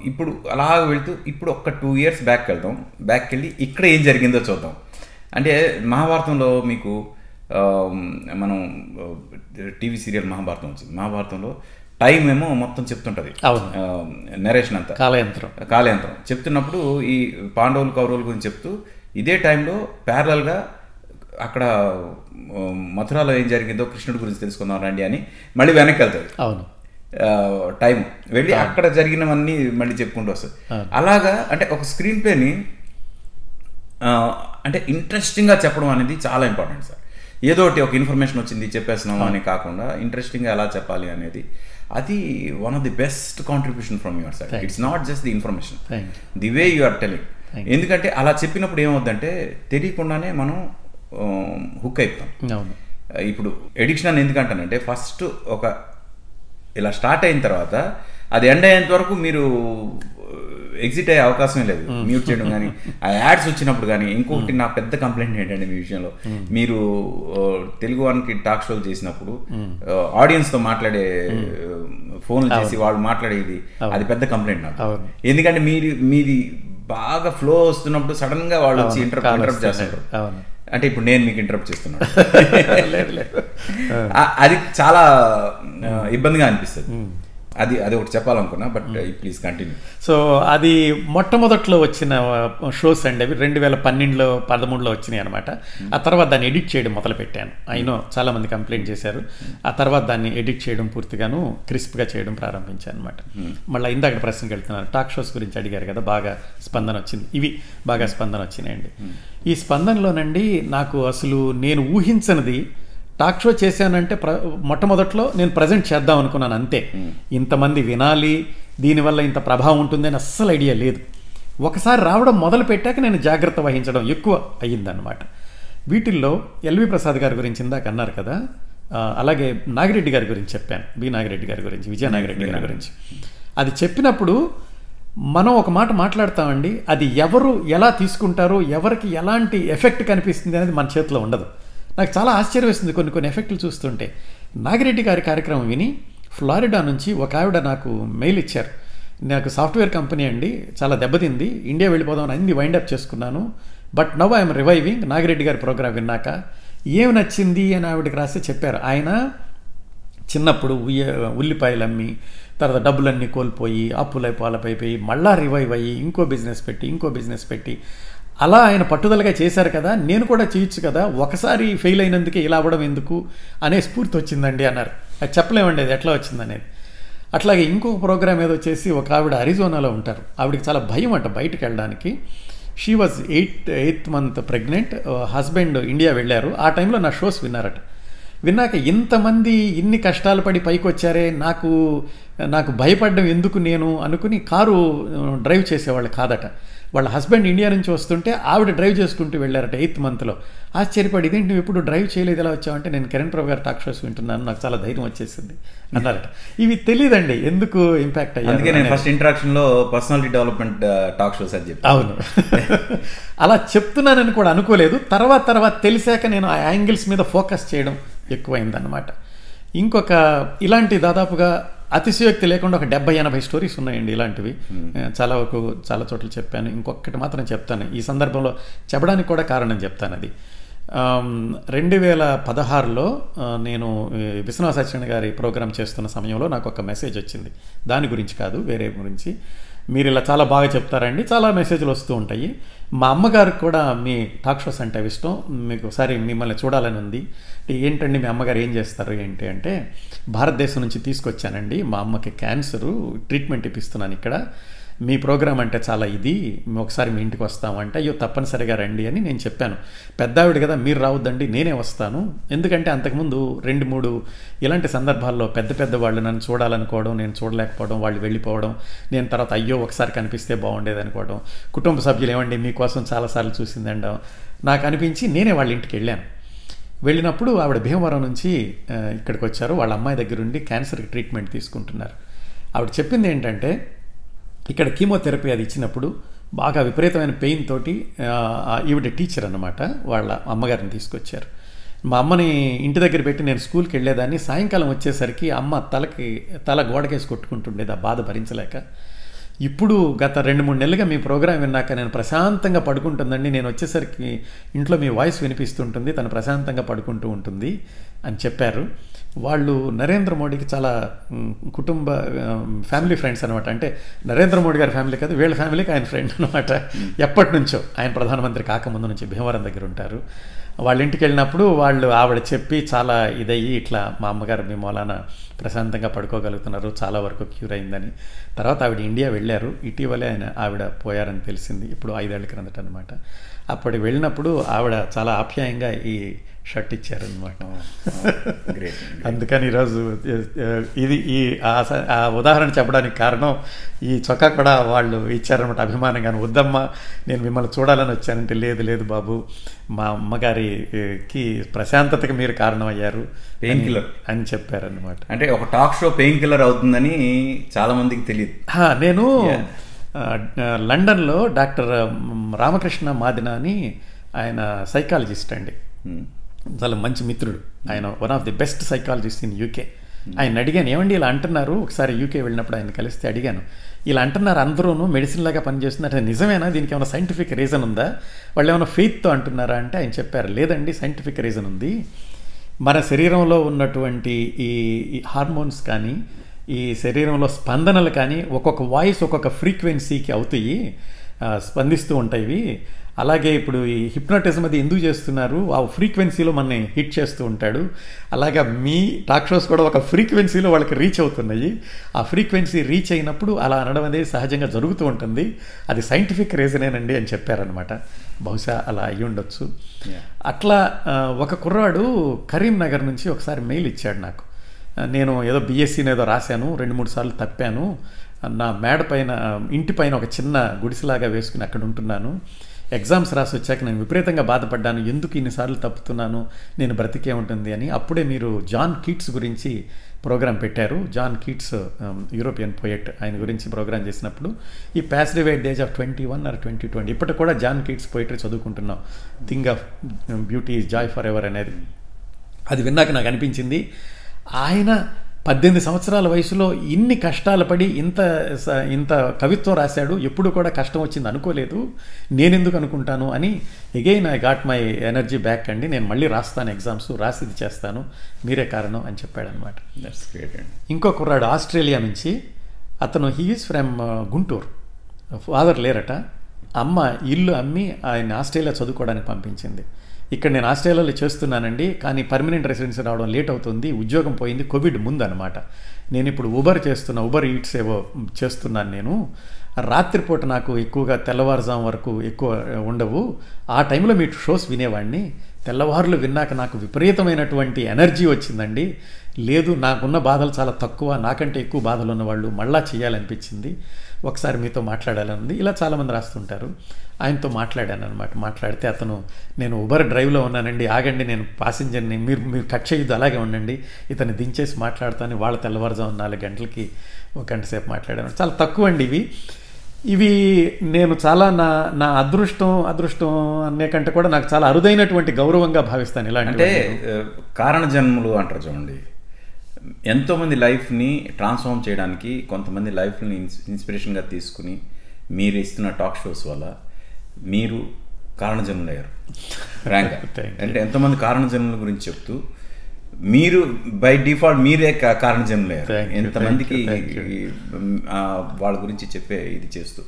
ఇప్పుడు అలా వెళ్తూ ఇప్పుడు ఒక టూ ఇయర్స్ బ్యాక్ వెళ్దాం బ్యాక్ వెళ్ళి ఇక్కడ ఏం జరిగిందో చూద్దాం. అంటే మహాభారతంలో మీకు మనం టీవీ సీరియల్ మహాభారతం వచ్చింది. మహాభారతంలో టైం ఏమో మొత్తం చెప్తుంటది. అవును. నెరేషన్ అంతా. కాలయంత్రం. కాలయంత్రం. చెప్తున్నప్పుడు ఈ పాండవులు కౌరవుల గురించి చెప్తూ ఇదే టైంలో ప్యారలల్గా అక్కడ మథురాలో ఏం జరిగిందో కృష్ణుడి గురించి తెలుసుకుందాం రండి అని మళ్ళీ వెనక్కి వెళ్తుంది. అవును. టైం వెళ్ళి అక్కడ జరిగినవన్నీ మళ్ళీ చెప్పుకుంటూ వస్తుంది. అలాగా అంటే ఒక స్క్రీన్ ప్లేని అంటే ఇంట్రెస్టింగ్గా చెప్పడం అనేది చాలా ఇంపార్టెంట్ సార్ ఏదో ఒకటి ఒక ఇన్ఫర్మేషన్ వచ్చింది చెప్పేస్తున్నాం అని కాకుండా ఇంట్రెస్టింగ్గా ఎలా చెప్పాలి అనేది అది one of the best contribution from your side it's not just the information the way you are telling ఎందుకంటే అలా చెప్పినప్పుడు ఏమవుద్దంటే తెలియకుండానే మనం హుక్ అయిపోతాం. యూ అవును. ఇప్పుడు ఎడిక్షన్ అని ఎందుకంటానంటే ఫస్ట్ ఒక ఇలా స్టార్ట్ అయిన తర్వాత అది ఎండ్ అయ్యేంత వరకు మీరు ఎగ్జిట్ అయ్యే అవకాశం లేదు. మ్యూట్ చేయడం కానీ ఆ యాడ్స్ వచ్చినప్పుడు కానీ ఇంకొకటి నా పెద్ద కంప్లైంట్ ఏంటంటే మీ విషయంలో. మీరు ఆ, తెలుగు వన్కి టాక్ షోలు చేసినప్పుడు ఆడియన్స్తో మాట్లాడే ఫోన్లు చేసి వాళ్ళు మాట్లాడేది అది పెద్ద కంప్లైంట్ నాకు. ఎందుకంటే మీరు మీది బాగా ఫ్లో వస్తున్నప్పుడు సడన్గా వాళ్ళు వచ్చి ఇంటరప్ట్ ఇంటరప్ట్. చేస్తారు. అంటే ఇప్పుడు నేను మీకు ఇంటరప్ట్ చేస్తున్నాను. లేదు లేదు. ఆ- అది చాలా ఇబ్బందిగా అనిపిస్తుంది. అది అది ఒకటి చెప్పాలనుకున్నా బట్ ప్లీజ్ కంటిన్యూ సో అది మొట్టమొదట్లో వచ్చిన షోస్ అండి అవి రెండు వేల పన్నెండులో పదమూడులో వచ్చినాయి అనమాట ఆ తర్వాత దాన్ని ఎడిట్ చేయడం మొదలు పెట్టాను అయినో చాలా మంది కంప్లైంట్ చేశారు. ఆ తర్వాత దాన్ని ఎడిట్ చేయడం పూర్తిగాను క్రిస్ప్గా చేయడం ప్రారంభించాను అనమాట మళ్ళీ ఇందాక ప్రశ్నకి వెళ్తున్నాను. టాక్ షోస్ గురించి అడిగారు కదా బాగా స్పందన వచ్చింది. ఇవి బాగా స్పందన వచ్చినాయండి. ఈ స్పందనలోనండి నాకు అసలు నేను ఊహించనిది టాక్ షో చేశానంటే ప్ర మొట్టమొదట్లో నేను ప్రజెంట్ చేద్దాం అనుకున్నాను అంతే. ఇంతమంది వినాలి దీనివల్ల ఇంత ప్రభావం ఉంటుందని అస్సలు ఐడియా లేదు. ఒకసారి రావడం మొదలు పెట్టాక నేను జాగ్రత్త వహించడం ఎక్కువ అయ్యిందనమాట వీటిల్లో ఎల్వి ప్రసాద్ గారి గురించి ఇందాక అన్నారు కదా అలాగే నాగిరెడ్డి గారి గురించి చెప్పాను బి నాగిరెడ్డి గారి గురించి విజయ నాగిరెడ్డి గారి గురించి. అది చెప్పినప్పుడు మనం ఒక మాట మాట్లాడతామండి అది ఎవరు ఎలా తీసుకుంటారో ఎవరికి ఎలాంటి ఎఫెక్ట్ కనిపిస్తుంది అనేది మన చేతిలో ఉండదు. నాకు చాలా ఆశ్చర్యం వేస్తుంది కొన్ని కొన్ని ఎఫెక్ట్లు చూస్తుంటే. నాగిరెడ్డి గారి కార్యక్రమం విని ఫ్లారిడా నుంచి ఒక ఆవిడ నాకు మెయిల్ ఇచ్చారు. నాకు సాఫ్ట్వేర్ కంపెనీ అండి చాలా దెబ్బతింది ఇండియా వెళ్ళిపోదామని అన్ని వైండప్ చేసుకున్నాను. But now I'm reviving Nagireddy గారి ప్రోగ్రామ్ విన్నాక. ఏం నచ్చింది అని ఆవిడకి రాస్తే చెప్పారు. ఆయన చిన్నప్పుడు ఉయ్య ఉల్లిపాయలు అమ్మి తర్వాత డబ్బులన్నీ కోల్పోయి అప్పులై పాలపైపోయి మళ్ళా రివైవ్ అయ్యి ఇంకో బిజినెస్ పెట్టి ఇంకో బిజినెస్ పెట్టి అలా ఆయన పట్టుదలగా చేశారు కదా నేను కూడా చేయొచ్చు కదా ఒకసారి ఫెయిల్ అయినందుకే ఇలా అవ్వడం ఎందుకు అనే స్ఫూర్తి వచ్చిందండి అన్నారు. అది చెప్పలేమండి అది ఎట్లా వచ్చిందనేది. అట్లాగే ఇంకొక ప్రోగ్రామ్ ఏదో చేసి ఒక ఆవిడ అరిజోనాలో ఉంటారు. ఆవిడకి చాలా భయం అంట బయటకు వెళ్ళడానికి. She was eight eight month pregnant husband India వెళ్ళారు. ఆ టైంలో నా షోస్ విన్నారట. విన్నాక ఇంతమంది ఇన్ని కష్టాలు పడి పైకి వచ్చారే నాకు నాకు భయపడడం ఎందుకు నేను అనుకుని కారు uh, డ్రైవ్ చేసేవాళ్ళు కాదట. వాళ్ళ హస్బెండ్ ఇండియా నుంచి వస్తుంటే ఆవిడ డ్రైవ్ చేసుకుంటూ వెళ్ళారట ఎయిత్ మంత్లో. ఆశ్చర్యపడి ఇదేంటి నువ్వు ఎప్పుడు డ్రైవ్ చేయలేదు? ఎలా వచ్చావంటే నేను కిరణ్ ప్రభు గారు టాక్ షోస్ వింటున్నాను. నాకు చాలా ధైర్యం వచ్చేసింది. అన్నారట. ఇవి తెలియదండి ఎందుకు ఇంపాక్ట్ అందుకే నేను ఫస్ట్ ఇంట్రాక్షన్లో పర్సనాలిటీ డెవలప్మెంట్ టాక్ షోస్ అని చెప్పి అవును. అలా చెప్తున్నానని కూడా అనుకోలేదు. తర్వాత తర్వాత తెలిసాక నేను ఆ యాంగిల్స్ మీద ఫోకస్ చేయడం ఎక్కువైందన్నమాట. ఇంకొక ఇలాంటి దాదాపుగా అతిశయోక్తి లేకుండా ఒక డెబ్బై ఎనభై స్టోరీస్ ఉన్నాయండి ఇలాంటివి. చాలా వరకు చాలా చోట్ల చెప్పాను. ఇంకొకటి మాత్రం చెప్తాను. ఈ సందర్భంలో చెప్పడానికి కూడా కారణం చెప్తాను అది. రెండు వేల పదహారులో నేను విశ్వనాథ సత్యనారాయణ గారి ప్రోగ్రామ్ చేస్తున్న సమయంలో నాకు ఒక మెసేజ్ వచ్చింది. దాని గురించి కాదు వేరే గురించి. మీరు ఇలా చాలా బాగా చెప్తారండి. చాలా మెసేజ్లు వస్తూ ఉంటాయి. మా అమ్మగారికి కూడా మీ టాక్ షోస్ అంటే అవి ఇష్టం. మీకు ఒకసారి మిమ్మల్ని చూడాలని ఉంది. ఏంటండి మీ అమ్మగారు ఏం చేస్తారు ఏంటి అంటే భారతదేశం నుంచి తీసుకొచ్చానండి. మా అమ్మకి క్యాన్సరు ట్రీట్మెంట్ ఇప్పిస్తున్నాను ఇక్కడ. మీ ప్రోగ్రాం అంటే చాలా ఇది మేము ఒకసారి మీ ఇంటికి వస్తామంటే అయ్యో తప్పనిసరిగా రండి అని నేను చెప్పాను. పెద్దావిడ కదా మీరు రావద్దండి నేనే వస్తాను. ఎందుకంటే అంతకుముందు రెండు మూడు ఇలాంటి సందర్భాల్లో పెద్ద పెద్ద వాళ్ళు నన్ను చూడాలనుకోవడం నేను చూడలేకపోవడం వాళ్ళు వెళ్ళిపోవడం నేను తర్వాత అయ్యో ఒకసారి కనిపిస్తే బాగుండేది అనుకోవడం కుటుంబ సభ్యులు ఏమండి మీకోసం చాలాసార్లు చూసిందండం నాకు అనిపించి నేనే వాళ్ళ ఇంటికి వెళ్ళాను. వెళ్ళినప్పుడు ఆవిడ భీమవరం నుంచి ఇక్కడికి వచ్చారు. వాళ్ళ అమ్మాయి దగ్గరుండి క్యాన్సర్కి ట్రీట్మెంట్ తీసుకుంటున్నారు. ఆవిడ చెప్పింది ఏంటంటే ఇక్కడ కీమోథెరపీ అది ఇచ్చినప్పుడు బాగా విపరీతమైన పెయిన్ తోటి ఈవిడ టీచర్ అన్నమాట వాళ్ళ అమ్మగారిని తీసుకొచ్చారు. మా అమ్మని ఇంటి దగ్గర పెట్టి నేను స్కూల్కి వెళ్ళేదాన్ని సాయంకాలం వచ్చేసరికి అమ్మ తలకి తల గోడకేసి కొట్టుకుంటుండేది ఆ బాధ భరించలేక. ఇప్పుడు గత రెండు మూడు నెలలుగా మీ ప్రోగ్రాం విన్నాక నేను ప్రశాంతంగా పడుకుంటుందండి. నేను వచ్చేసరికి ఇంట్లో మీ వాయిస్ వినిపిస్తుంటుంది తను ప్రశాంతంగా పడుకుంటూ ఉంటుంది అని చెప్పారు. వాళ్ళు నరేంద్ర మోడీకి చాలా కుటుంబ ఫ్యామిలీ ఫ్రెండ్స్ అనమాట అంటే నరేంద్ర మోడీ గారి ఫ్యామిలీ కాదు వీళ్ళ ఫ్యామిలీకి ఆయన ఫ్రెండ్ అనమాట ఎప్పటి నుంచో ఆయన ప్రధానమంత్రి కాకముందు నుంచి భీమవరం దగ్గర ఉంటారు. వాళ్ళ ఇంటికి వెళ్ళినప్పుడు వాళ్ళు ఆవిడ చెప్పి చాలా ఇదయ్యి ఇట్లా మా అమ్మగారు మీ మూలాన ప్రశాంతంగా పడుకోగలుగుతున్నారు చాలా వరకు క్యూర్ అయిందని. తర్వాత ఆవిడ ఇండియా వెళ్ళారు. ఇటీవలే ఆయన ఆవిడ పోయారని తెలిసింది. ఇప్పుడు ఐదేళ్ళ క్రిందట అనమాట అప్పటికి వెళ్ళినప్పుడు ఆవిడ చాలా ఆప్యాయంగా ఈ షర్ట్ ఇచ్చారనమాట అందుకని ఈరోజు ఇది ఈ ఆ ఉదాహరణ చెప్పడానికి కారణం ఈ చొక్కా కూడా వాళ్ళు ఇచ్చారనమాట అభిమానంగా వద్దమ్మా నేను మిమ్మల్ని చూడాలని వచ్చానంటే లేదు లేదు బాబు. మా అమ్మగారికి ప్రశాంతతకి మీరు కారణమయ్యారు Pain killer. అని చెప్పారనమాట అంటే ఒక టాక్ షో పెయిన్ కిల్లర్ అవుతుందని చాలా మందికి తెలియదు నేను లండన్లో డాక్టర్ రామకృష్ణ మాదిన అని ఆయన సైకాలజిస్ట్ అండి. చాలా మంచి మిత్రుడు. ఆయన one of the best psychologist in UK. ఆయన అడిగాను ఏమండి ఇలా అంటున్నారు? ఒకసారి యూకే వెళ్ళినప్పుడు ఆయన కలిస్తే అడిగాను. ఇలా అంటున్నారు అందరూను మెడిసిన్ లాగా పనిచేస్తున్నారు. నిజమేనా? దీనికి ఏమైనా సైంటిఫిక్ రీజన్ ఉందా? వాళ్ళు ఏమైనా ఫెయిత్తో అంటున్నారా? అంటే ఆయన చెప్పారు లేదండి సైంటిఫిక్ రీజన్ ఉంది. మన శరీరంలో ఉన్నటువంటి ఈ హార్మోన్స్ కానీ ఈ శరీరంలో స్పందనలు కానీ ఒక్కొక్క వాయిస్ ఒక్కొక్క ఫ్రీక్వెన్సీకి అవుతాయి స్పందిస్తూ ఉంటాయి ఇవి. అలాగే ఇప్పుడు ఈ హిప్నోటిజం అది ఎందుకు చేస్తున్నారు? ఆ ఫ్రీక్వెన్సీలో మనని హిట్ చేస్తూ ఉంటాడు. అలాగా మీ టాక్ షోస్ కూడా ఒక ఫ్రీక్వెన్సీలో వాళ్ళకి రీచ్ అవుతున్నాయి. ఆ ఫ్రీక్వెన్సీ రీచ్ అయినప్పుడు అలా అనడం అనేది సహజంగా జరుగుతూ ఉంటుంది. అది సైంటిఫిక్ రీజనేనండి అని చెప్పారనమాట బహుశా అలా అయ్యి ఉండొచ్చు. అట్లా ఒక కుర్రాడు కరీంనగర్ నుంచి ఒకసారి మెయిల్ ఇచ్చాడు నాకు. నేను ఏదో బీఎస్సీని ఏదో రాశాను రెండు మూడు సార్లు తప్పాను. నా మేడ పైన ఇంటి పైన ఒక చిన్న గుడిసెలాగా వేసుకుని అక్కడ ఉంటున్నాను. ఎగ్జామ్స్ రాసి వచ్చాక నేను విపరీతంగా బాధపడ్డాను. ఎందుకు ఇన్నిసార్లు తప్పుతున్నాను? నేను బ్రతికే ఉంటుంది అని. అప్పుడే మీరు జాన్ కీట్స్ గురించి ప్రోగ్రాం పెట్టారు. జాన్ కీట్స్ యూరోపియన్ పోయెట్ ఆయన గురించి ప్రోగ్రాం చేసినప్పుడు ఈ passive days age of twenty one or twenty twenty ఇప్పటికి కూడా జాన్ కీట్స్ పోయిటరీ చదువుకుంటున్నాం. Thing of beauty is joy forever అనేది. అది విన్నాక నాకు అనిపించింది. ఆయన పద్దెనిమిది సంవత్సరాల వయసులో ఇన్ని కష్టాలు పడి ఇంత ఇంత కవిత్వం రాశాడు. ఎప్పుడు కూడా కష్టం వచ్చింది అనుకోలేదు. నేనెందుకు అనుకుంటాను అని again I got my energy back అండి. నేను మళ్ళీ రాస్తాను ఎగ్జామ్స్ రాసి ఇది చేస్తాను. మీరే కారణం అని చెప్పాడనమాట ఇంకో కుర్రాడు ఆస్ట్రేలియా నుంచి. అతను he is from Guntur. Father లేరట. అమ్మ ఇల్లు అమ్మి ఆయన ఆస్ట్రేలియా చదువుకోవడానికి పంపించింది. ఇక్కడ నేను ఆస్ట్రేలియాలో చేస్తున్నానండి కానీ పర్మనెంట్ రెసిడెన్సీ రావడం లేట్ అవుతుంది ఉద్యోగం పోయింది కోవిడ్ ముందు అనమాట నేను ఇప్పుడు ఉబర్ చేస్తున్నా ఉబర్ ఈట్స్ ఏవో చేస్తున్నాను నేను. రాత్రిపూట నాకు ఎక్కువగా తెల్లవారుజాము వరకు ఎక్కువ ఉండవు. ఆ టైంలో మీ షోస్ వినేవాడిని తెల్లవారులు విన్నాక నాకు విపరీతమైనటువంటి ఎనర్జీ వచ్చిందండి. లేదు నాకున్న బాధలు చాలా తక్కువ నాకంటే ఎక్కువ బాధలు ఉన్నవాళ్ళు మళ్ళా చేయాలనిపించింది. ఒకసారి మీతో మాట్లాడాలని ఇలా చాలామంది రాస్తుంటారు. ఆయనతో మాట్లాడాను అనమాట మాట్లాడితే అతను నేను ఉబర్ డ్రైవ్లో ఉన్నానండి ఆగండి నేను ప్యాసింజర్ని మీరు మీరు కట్ చేయొద్దు అలాగే ఉండండి. ఇతను దించేసి మాట్లాడతాను. వాళ్ళ తెల్లవారుజాము నాలుగు గంటలకి ఒక గంట సేపు మాట్లాడాను. చాలా తక్కువ అండి ఇవి. ఇవి నేను చాలా నా నా అదృష్టం అదృష్టం అనే కంటే కూడా నాకు చాలా అరుదైనటువంటి గౌరవంగా భావిస్తాను ఇలా అంటే కారణ జన్మలు అంటారు చూడండి. ఎంతోమంది లైఫ్ని ట్రాన్స్ఫార్మ్ చేయడానికి కొంతమంది లైఫ్ని ఇన్స్ ఇన్స్పిరేషన్గా తీసుకుని మీరు ఇస్తున్న టాక్ షోస్ వల్ల మీరు కారణ జన్మలు అయ్యారు ర్యాంక్. అంటే ఎంతోమంది కారణ జన్మల గురించి చెప్తూ మీరు బై డిఫాల్ట్ మీరే కా- కారణ జన్మలు అయ్యారు ఎంతమందికి వాళ్ళ గురించి చెప్పే ఇది చేస్తూ.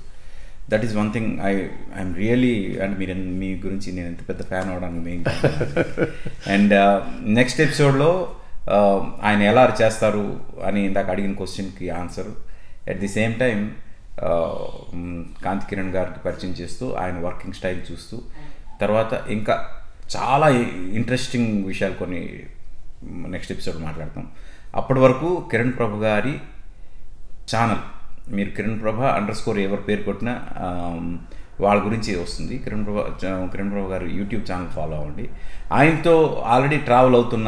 That is one thing I I'm really and మీరు మీ గురించి నేను ఎంత పెద్ద ఫ్యాన్ అవడానికి మెయిన్ అండ్ నెక్స్ట్ ఎపిసోడ్లో ఆయన ఎలా చేస్తారు అని ఇందాక అడిగిన క్వశ్చన్కి answer at the same time Kanti Kiran గారికి పరిచయం చేస్తూ ఆయన వర్కింగ్ స్టైల్ చూస్తూ తర్వాత ఇంకా చాలా ఇంట్రెస్టింగ్ విషయాలు కొన్ని నెక్స్ట్ ఎపిసోడ్ మాట్లాడతాం. అప్పటి వరకు కిరణ్ ప్రభు గారి ఛానల్ మీరు కిరణ్ ప్రభ అండర్ స్కోర్ ఎవరు పేరు కొట్టినా వాళ్ళ గురించి వస్తుంది. కిరణ్ ప్రభ కిరణ్ ప్రభ గారు యూట్యూబ్ ఛానల్ ఫాలో అవ్వండి. ఆయనతో ఆల్రెడీ ట్రావెల్ అవుతున్న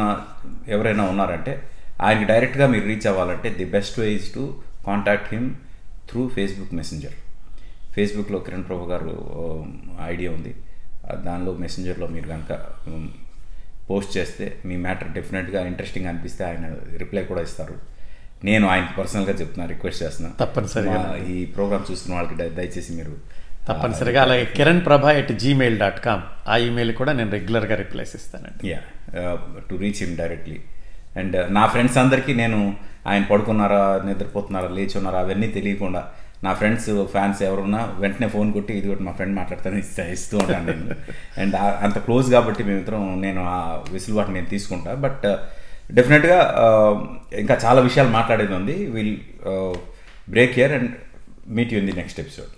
ఎవరైనా ఉన్నారంటే ఆయనకి డైరెక్ట్గా మీరు రీచ్ అవ్వాలంటే the best way is to contact him through Facebook messenger ఫేస్బుక్లో కిరణ్ ప్రభు గారు ఐడియా ఉంది. దానిలో మెసెంజర్లో మీరు కనుక పోస్ట్ చేస్తే మీ మ్యాటర్ డెఫినెట్గా ఇంట్రెస్టింగ్ అనిపిస్తే ఆయన రిప్లై కూడా ఇస్తారు. నేను ఆయనకి పర్సనల్గా చెప్తున్నా రిక్వెస్ట్ చేస్తున్నా. తప్పనిసరిగా. ఈ ప్రోగ్రామ్ చూస్తున్న వాళ్ళకి దయ- దయచేసి మీరు తప్పనిసరిగా. అలాగే Kiran Prabha at Gmail dot com ఆ ఈమెయిల్ కూడా నేను రెగ్యులర్గా రిప్లైస్ ఇస్తానండి. Yeah to reach him directly and నా ఫ్రెండ్స్ అందరికీ నేను ఆయన పడుకున్నారా నిద్రపోతున్నారా లేచి ఉన్నారా అవన్నీ తెలియకుండా నా ఫ్రెండ్స్ ఫ్యాన్స్ ఎవరున్నా వెంటనే ఫోన్ కొట్టి ఇది ఒకటి మా ఫ్రెండ్ మాట్లాడతాను ఇస్తా ఇస్తూ ఉంటాను నేను. అండ్ అంత క్లోజ్ కాబట్టి మేమిద్దరం నేను ఆ వెసులుబాటు నేను తీసుకుంటా. బట్ డెఫినెట్గా ఇంకా చాలా విషయాలు మాట్లాడేది ఉంది. Will break here and meet you in the next episode.